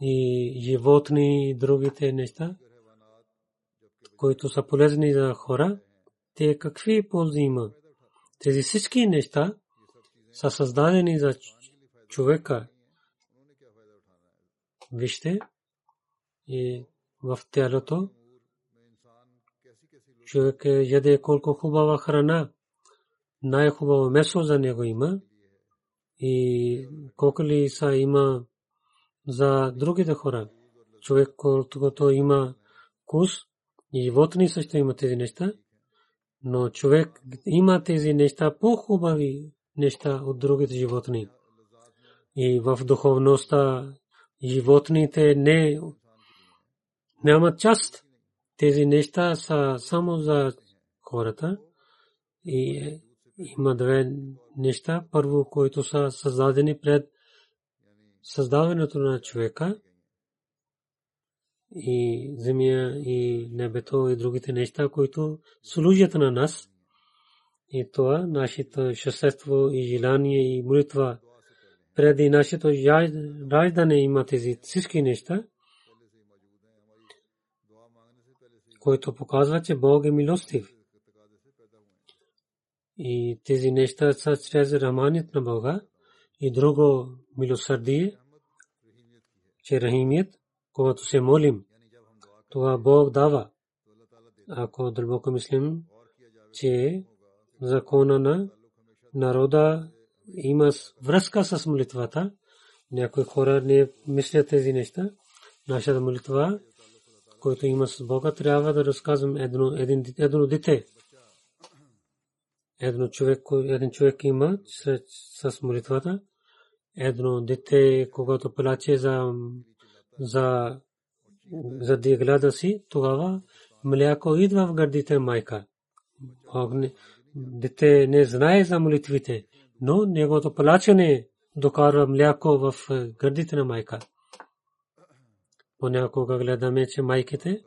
и животни и другите неща – които са полезни за хора, те какви ползи има? Тези всички неща са създадени за човека. Вижте, и в тялото човек яде колко хубава храна, най-хубаво месо за него има и колко ли са има за другите хора. Човек, колкото има вкус, и животни също има тези неща, но човек има тези неща по-хубави неща от другите животни. И в духовността животните не нямат част. Тези неща са само за хората. И има две неща. Първо, които са създадени пред създаването на човека и земя и небето и другите неща, които служат на нас. И това нашето щастество и желание и молитва преди нашето раждане има тези всички неща, които показва, че Бог е милостив. И тези неща са чрез раманит на Бога и друго милосърдие, че рахимият, когато се молим, това Бог дава. Ако дълбоко мислим, че закона на народа има връзка с молитвата, някои хора не мислят тези неща. Нашата молитва, който има с Бога, трябва да разказвам едно, един, едно дете. Едно човек, един човек има с, с молитвата. Едно дете, когато плаче за, за, за глада си, тогава мляко идва в гърдите майка. Дете не знае за молитвите, но неговото плачене докарва мляко в гърдите на майка. Понякога гледаме, че майките,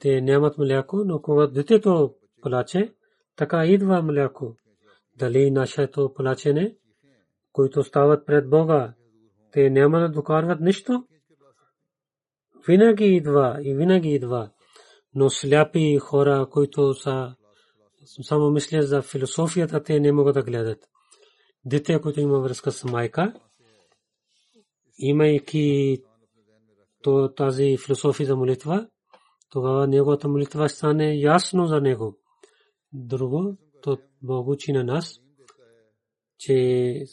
те нямат мляко, но когато детето плаче, така идва мляко. Дали нашето плачене, които стават пред Бога, те няма да докарват нищо? Винаги идва и винаги идва. Но сляпи хора, които са само мислят за философията, те не могат да гледат. Дете, което има връзка с майка, имайки тази философия за молитва, тогава неговата молитва стане ясно за него. Друго, то Бог учи на нас, че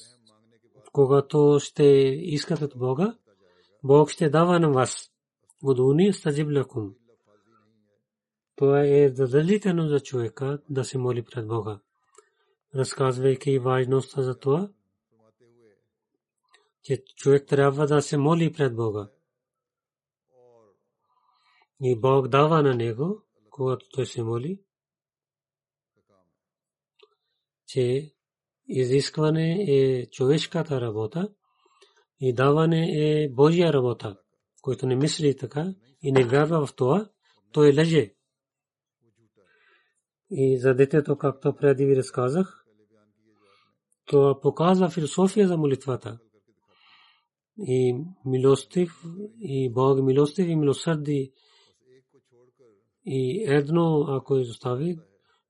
когато ще искат от Бога, Бог ще дава на вас. Удуни стаджиб лакум. Това е задължително за човека да се моли пред Бога. Разказвайки важността за това, че човек трябва да се моли пред Бога. И Бог дава на него, когато той се моли, че изискване е човешката работа и даване е Божия работа, който не мисли така и не вярва в това, той лъже. И за детето, както преди ви разказах, това показва философия за молитвата. И милостив, и Бог милостив и милосърди. И едно, ако изостави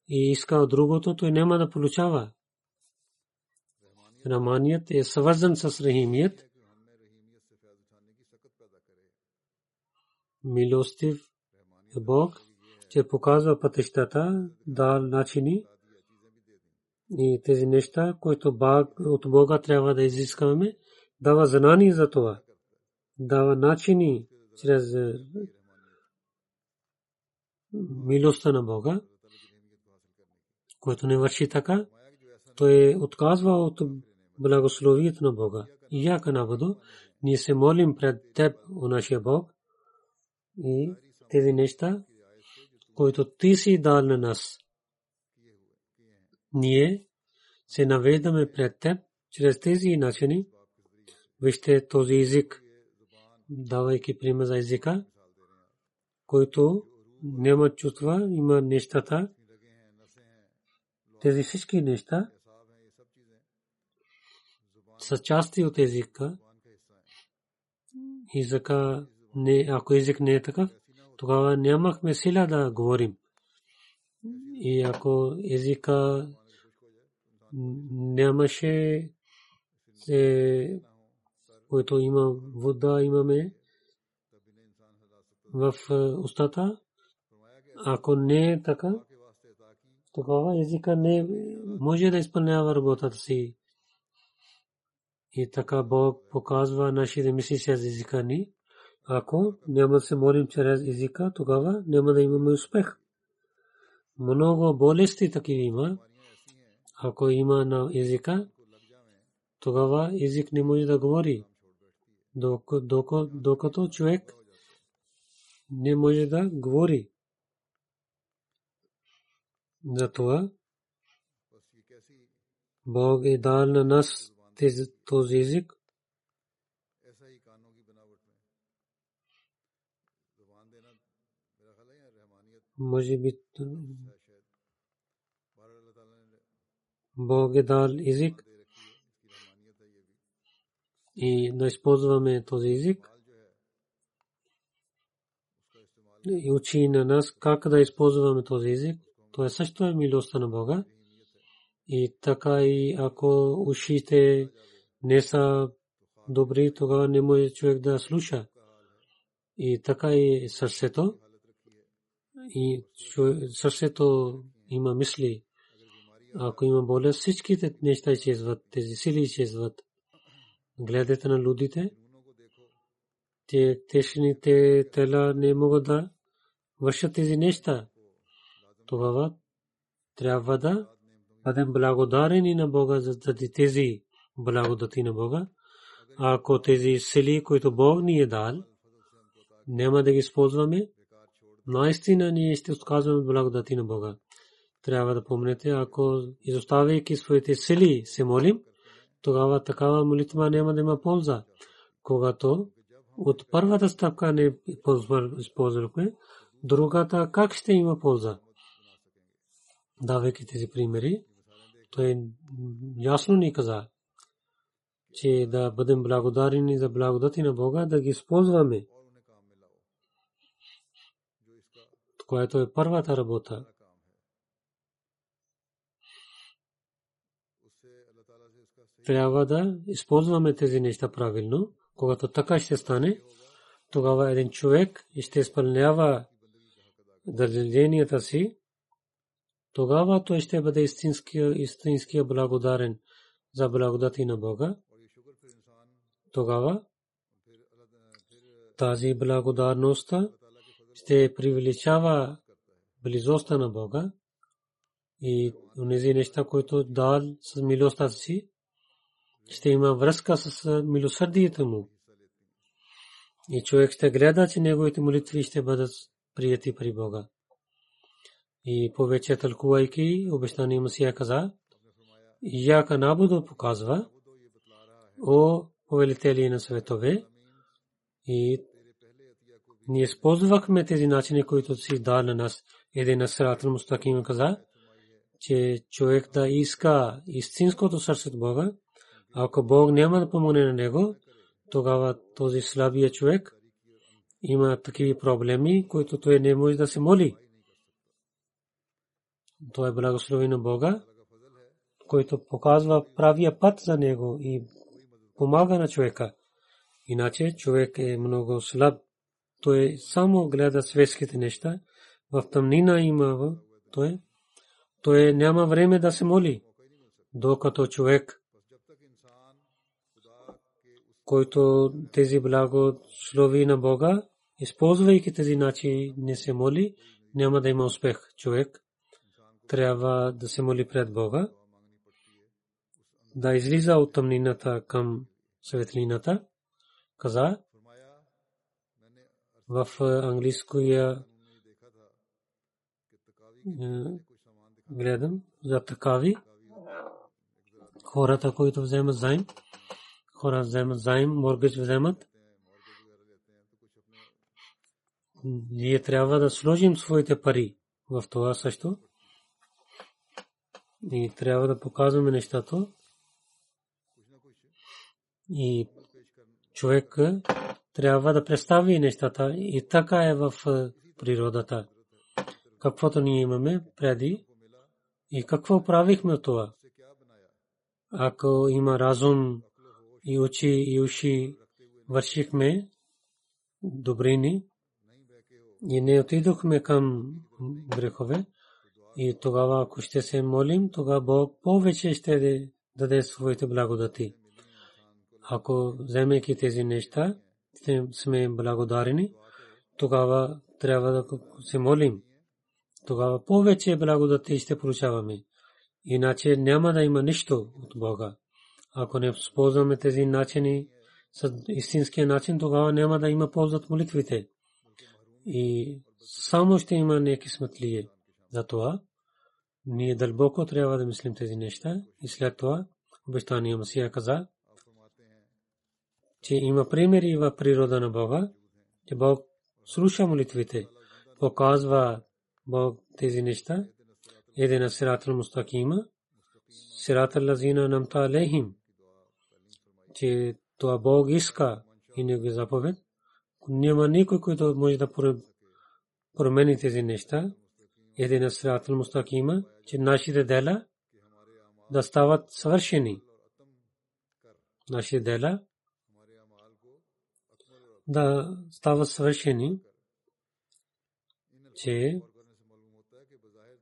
и иска другото, той няма да получава. Раманият е свързан с рахимият. Милостив е Бог че показва пътищата, да начини и тези неща, които от Бога трябва да изискаме, дава знание за това. Дава начини чрез е, милостта на Бога, който не върши така, той отказва от благословието на Бога. И яка набудо, ние се молим пред Теб, о нашия Бог, и тези неща който ти си дал на нас. Ние се навеждаме пред теб чрез тези начини. Вижте този език, давайки пример за езика, който няма чувства, има нещата. Тези всички неща са части от езика. Езика, не, ако език не е такъв, тогава нямахме сила да говорим. И ако езика нямаше, който има вода, имаме в устата, ако не е така, тогава езика не може да изпълнява работата си. И така Бог показва нашите мисли с езика ни. Ако няма да се молим чрез езика, тогава няма да имаме успех. Много болести такива има. Ако има на езика, тогава език не може да говори. Докато човек не може да говори. Затова Бог е дал на нас този език, може би Бог е дал език и да използваме този език и учи на нас как да използваме този език. Това е също е милостта на Бога. И така и ако ушите не са добри, тогава не може човек да слуша. И така и сърцето. И сърцето има мисли. Ако има болест, всичките неща изчезват, тези сили изчезват. Гледате на людите, те тешните тела не могат да вършат тези неща. Тогава трябва да бъдем благодарени на Бога за тези благодати на Бога. Ако тези сили, които Бог ни е дал, няма да ги използваме, наистина ние ще отказваме благодати на Бога. Трябва да помните, ако изоставяйки своите сили се молим, тогава такава молитва няма да има полза. Когато от първата стъпка не използвахме, другата как ще има полза? Давайки тези примери, той ясно ни каза, че да бъдем благодарени за благодати на Бога, да ги използваме. Което е първата работа. Трябва да използваме тези неща правилно. Когато така ще стане, тогава един човек ще изпълнява държенията си, тогава той ще бъде истинския, истинския благодарен за благодати на Бога. Тогава тази благодарност ще привличава близостта на Бога и тези неща, които дал с милостта си, ще има връзка с милосърдието му. И човек ще гледа, че неговите молитви ще бъдат прияти при Бога. И повече тълкувайки обещание Масия каза, Яка Набудо показва, о повелители на светове, и ние използвахме тези начини, които си дал на нас. Един Асрател Мустаким каза, че човек да иска истинското сърце от Бога, ако Бог няма да помогне на него, тогава този слабия човек има такива проблеми, които той не може да се моли. Той е благословен на Бога, който показва правия път за него и помага на човека. Иначе човек е много слаб. Той само гледа светските неща. В тъмнина има той. Той няма време да се моли. Докато човек който тези благослови на Бога, използвайки тези начини не се моли, няма да има успех. Човек трябва да се моли пред Бога, да излиза от тъмнината към светлината. Каза в английския гледам за такави хората, които вземат заем, хора вземат заем, моргич вземат. Ние трябва да сложим своите пари в това също. И трябва да показваме нещата. И човек трябва да представи нещата. И така е в природата. Каквото ние имаме преди и какво правихме от това. Ако има разум и очи и уши вършихме добрини и не отидохме към грехове. И тогава, ако ще се молим, тогава Бог повече ще даде своите благодати. Ако вземайки тези неща, сме благодарени, тогава трябва да се молим. Тогава повече благодати ще получаваме. Иначе няма да има нищо от Бога. Ако не използваме тези начини с истинския начин, тогава няма да има полза от молитвите. И само ще има неки смътлие. Затова ние дълбоко трябва да мислим тези неща. И след това обещания Масия каза, че има примери в природа на Бога, че Бог слуша молитвите, показва Бог тези неща. Един сирател мустакима, сирател лазина намта алейхим, че това Бог иска и негови заповед. Няма никой, който може да промени тези неща. Един сирател мустакима, че нашите дела да стават съвършени. нашите дела да стават съвършени, че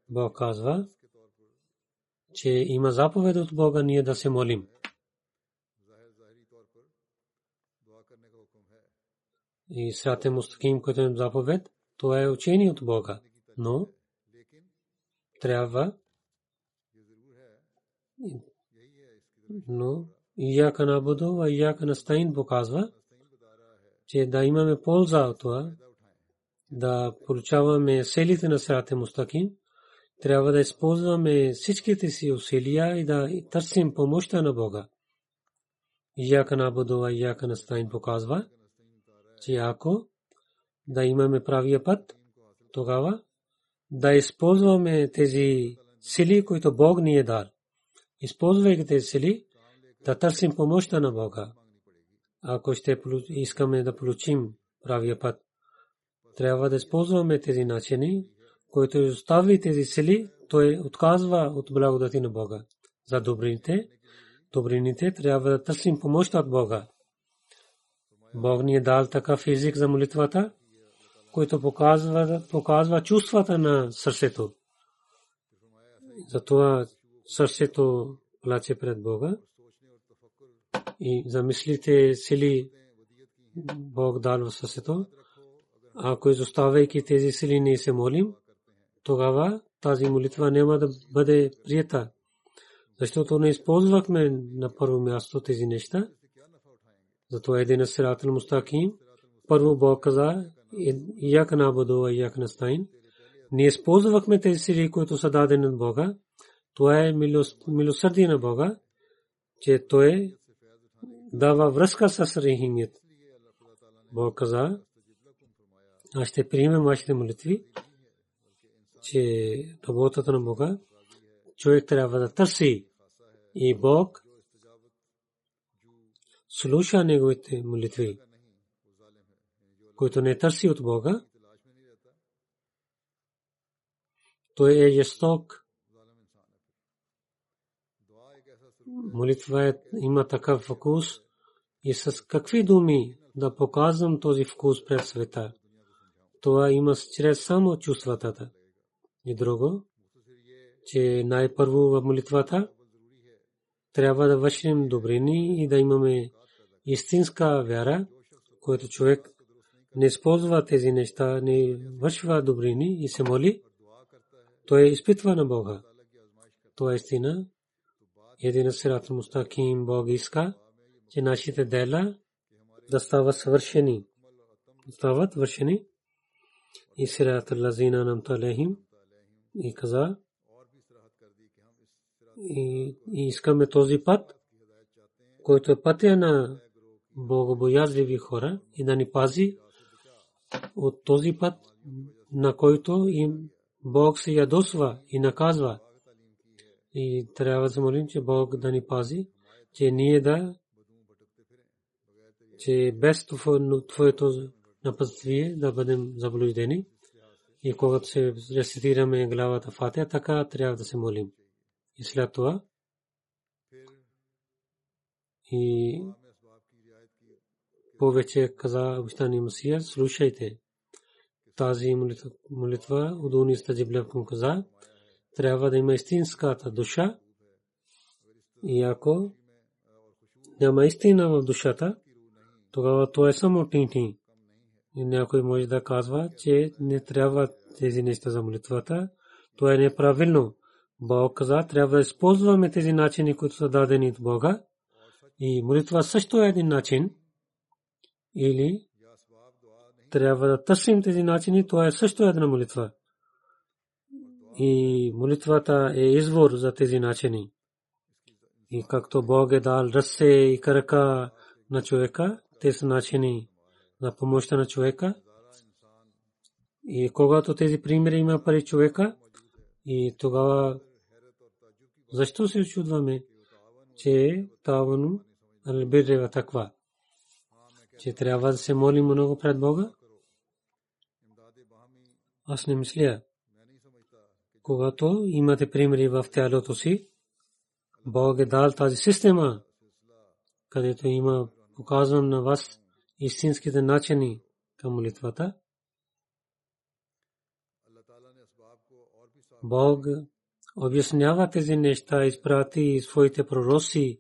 Бог казва, че има заповед от Бога ние да се молим. И срате мустаким, който е заповед, това е учение от Бога. Но трябва но Ияка набуду, а Ияка настаин показва, че да имаме полза от това, да получаваме селите на срате мустаким, трябва да използваме всичките си усилия и да търсим помощта на Бога. Ияка набуду, а Ияка настаин показва, че ако да имаме правия път, тогава да използваме тези сили, които Бог ни е дал. Използвайки тези сили, да търсим помощта на Бога. Ако ще искаме да получим правия път, трябва да използваме тези начини, които остави тези сили, той отказва от благодати на Бога. За добрините, добрините трябва да търсим помощта от Бога. Бог ни е дал такъв език за молитвата, който показва, показва чувствата на сърцето. Затова сърцето плаче пред Бога и за мислите сили Бог дал в сърцето. Ако изоставяйки тези сили не се молим, тогава тази молитва няма да бъде прията. Защото не използвахме на първо място тези неща. Затова един сират мустаким. Първо Бог каза, Ияка набуду, а Ияка настайн. Ние използвахме тези сили, които са дадени от Бога. Това е милосърдие на Бога, че Той дава връзка с рехимият. Бог каза, аз ще приемем вашите молитви, че работата на Бога, човек трябва да търси и Бог слуша неговите молитви, които не търси от Бога, той е жесток. Молитва е, има такъв вкус и с какви думи да показвам този вкус пред света. Това има чрез само чувствата. И друго, че най-първо в молитвата трябва да вършим добрини и да имаме истинска вяра, който човек не използва тези неща, не вършва добрини и се моли, той изпитва на Бога. Това е истина. Един сират мустаким Бог иска, че нашите дела да стават свършени. Стават вършени. И сират лазина нам талехим и каза, и искаме този път, който е пътя на богобоязливи хора и да ни пази от този път, на който им Бог се ядосва и наказва. И трябва да молим, че Бог да ни пази, че ние да, че без Твоето напътствие да бъдем заблуждени. И когато се рецитираме главата Фатия, така трябва да се молим. И след това и повече каза обещани Масия, слушайте тази молитва, удуни стаджиблевком каза, трябва да има истинската душа и ако няма истина в душата, тогава то е само тинти. И някой може да казва, че не трябва тези неща за молитвата. Това е неправилно. Бог каза, трябва да използваме тези начини, които са дадени от Бога. И молитва също е един начин. Или трябва да търсим тези начини, това е също една молитва. И молитвата е извор за тези начини. И както Бог е дал ръце и крака на човека, те са начини за помощта на човека. И когато тези примери има пари човека, и тогава защо се очудваме, че тавану албиррева таква, че трябва да се молим много пред Бога? Аз не мисля. Когато имате примери в тялото си, Бог е дал тази система където има показвам на вас истинските начини към молитвата. Бог обяснява тези неща, изпрати своите пророци.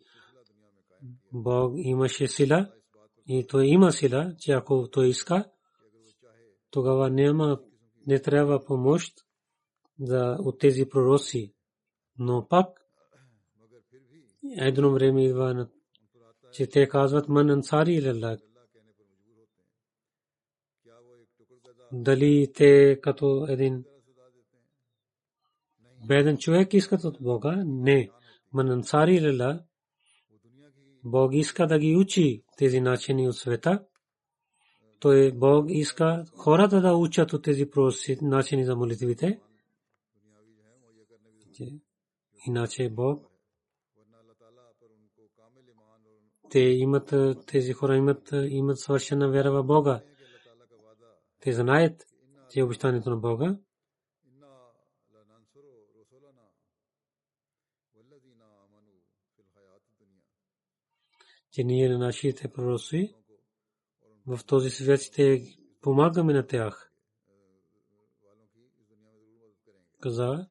Бог имаше сила и той има сила, че ако той иска, тогава няма, не трябва помощ за, от тези пророци. Но пак едно време идва, че те казват ман ансари илаллах. Дали те като един беден човек искат от Бога? Не. Ман ансари илаллах. Бог иска да ги учи тези начини от света. Той Бог иска хората да учат от тези проси начини за молитвите. Иначе Бог те имат, тези хора имат, имат свършена вера в Бога. Те знаят, че обещанието на Бога. Че ние на нашите пророци в този свят ще помагаме на тях. Каза,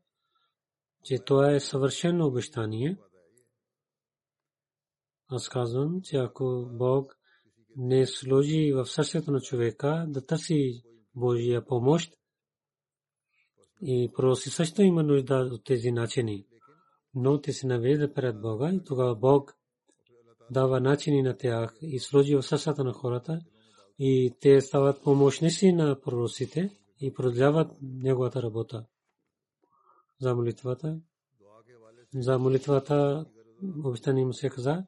че това е съвършено обещание. Аз казвам, че ако Бог не сложи в сърцето на човека да търси Божия помощ и проси също има нужда от тези начини. Но те се навежда пред Бога и тогава Бог дава начини на тях и сложи в сърцата на хората и те стават помощници на пророците и продължават неговата работа за молитвата. За молитвата обещани му се каза,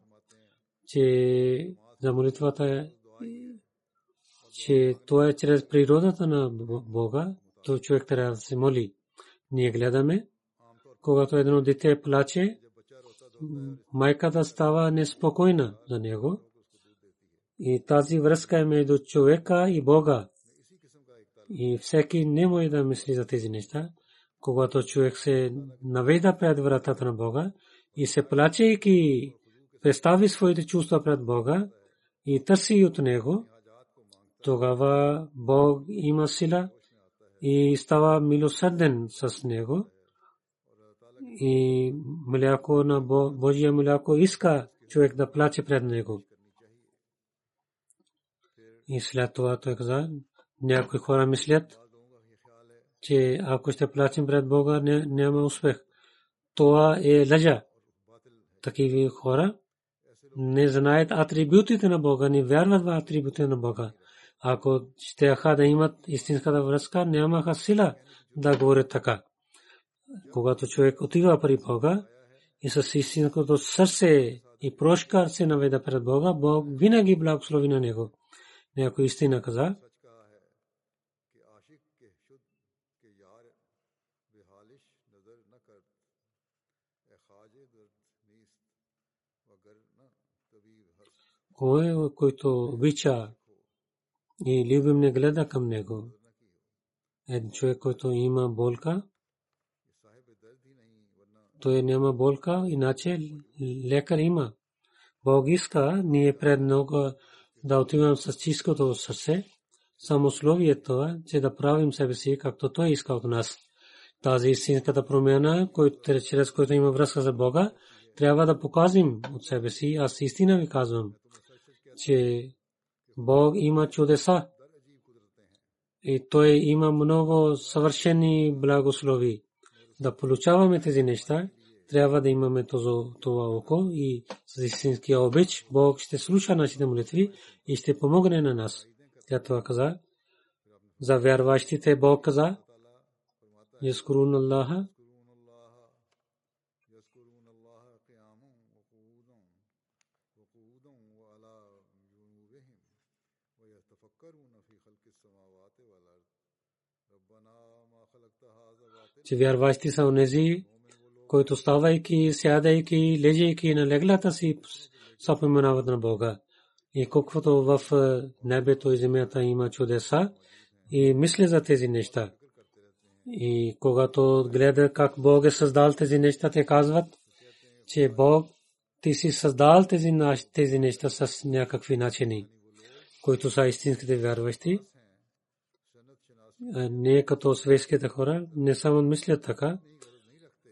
че за молитвата че това е чрез природата на Бога, то човек трябва да се моли. Ние гледаме, когато едно дете плаче, майката става неспокойна за него. И тази връзка е между човека и Бога. И всеки не може да мисли за тези неща. Когато човек се наведа пред вратата на Бога и се плачейки представи своите чувства пред Бога и търси от Него, тогава Бог има сила и става милосърден с Него. И мляко на Божия мляко иска човек да плаче пред Него. И след това той каза, някои хора мислят, че ако ще плачем пред Бога, няма успех. Това е лъжа. Такива хора не знаят атрибутите на Бога, не вярват в атрибутите на Бога. Ако ще да имат истинската връзка, нямаха сила да говорят така. Когато човек отива при Бога и с истинското сърце и прошка се наведа пред Бога, Бог винаги благослови на него. Някой истина каза, кой, който обича и любим не гледа към него. Един човек, който има болка, той няма болка, иначе лекар има. Бог иска ние пред много да отивам с чистото сърце. Само словие това, че да правим себе си, както той иска от нас. Тази истинската промяна, чрез която има връзка за Бога, трябва да покажем от себе си. Аз истина ви казвам че Бог има чудеса и Той има много съвършени благослови. Да получаваме тези неща, трябва да имаме това око и с истинския обич Бог ще слуша нашите молитви и ще помогне на нас. Тя това каза. За вярващите Бог каза, Яскурун Аллаха, че вярващи са онези, които ставайки, сядайки, лежейки на леглата си, съпоменават на Бога. И колкото в е, небето и земята има чудеса, и мисля за тези неща. И когато гледа как Бог е създал тези неща, те казват, че Бог ти си създал тези, тези неща с някакви начини, които са истинските вярващи. Не като светските хора, не само мислят така,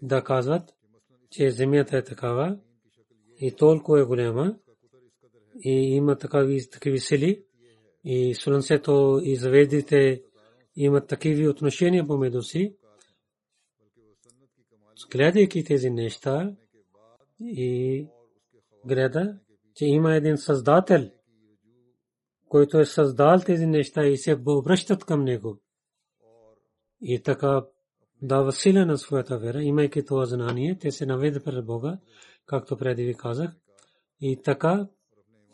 да казват, че земята е такава и толкова е голяма и има такави, такива сили и слънцето и звездите имат такива отношения помежду си. Гледайки тези неща и гледа, че има един създател, който е създал тези неща и се обръщат към него. И така дава сила на своята вера, имайки това знание, те се наведат пред Бога, както преди ви казах, и така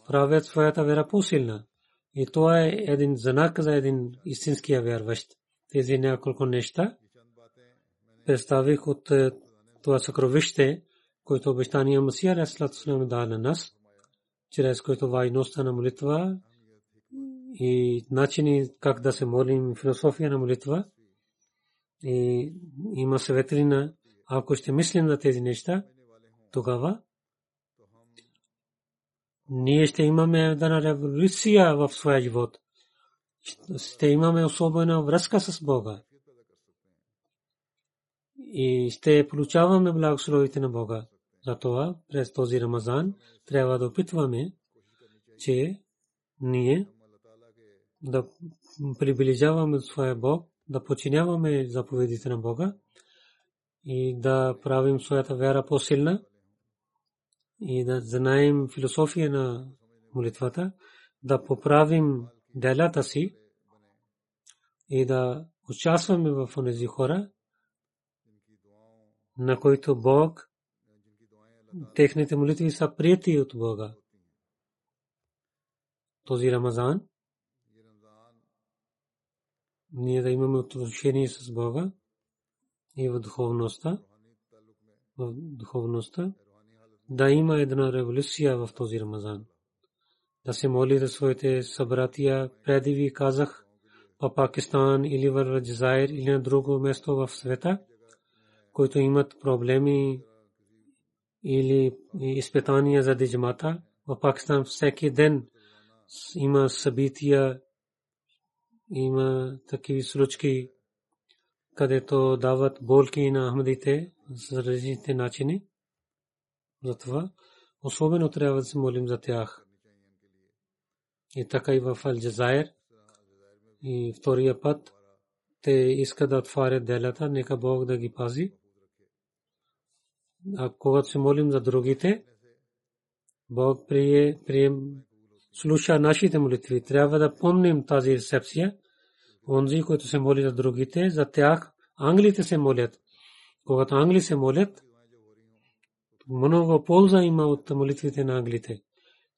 правят своята вера по-силна. И това е един знак за един истинския вярващ. Тези няколко неща представих от е, това съкровище, което обещания Масия Раслат дал на нас, чрез което вайността на молитва и начини как да се молим, философия на молитва – и има светлина. Ако ще мислим на тези неща, тогава ние ще имаме една революция в своя живот. Ще имаме особена връзка с Бога. И ще получаваме благословите на Бога. Затова през този Рамазан трябва да опитваме, че ние да приближаваме своя Бог да починяваме заповедите на Бога и да правим своята вяра по-силна и да знаем философия на молитвата, да поправим делата си и да участваме в тези хора, на които Бог, техните молитви са прияти от Бога. Този Рамазан ние да имаме отношение с Бога и в духовността, в духовността, да има една революция в този Рамазан. Да се моли за своите събратия. Преди ви казах в Пакистан или в Раджзайр или на друго место в света, които имат проблеми или изпитания за диджмата. В Пакистан всеки ден има събития има такива случаи, където дават болки на Ахмадите за различните начини. Затова особено трябва да се молим за тях. И така и в Алджазайр. И втория път те искат да отварят делата, нека Бог да ги пази. А когато се молим за другите, Бог прие, прием, слуша нашите молитви. Трябва да помним тази рецепция онзи, които се моли за другите, за тях англите се молят. Когато англи се молят, много полза има от молитвите на англите.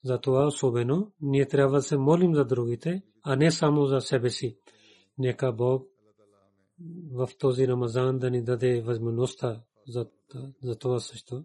Затова особено ние трябва да се молим за другите, а не само за себе си. Нека Бог в този Рамазан да ни даде възможността за, за това също.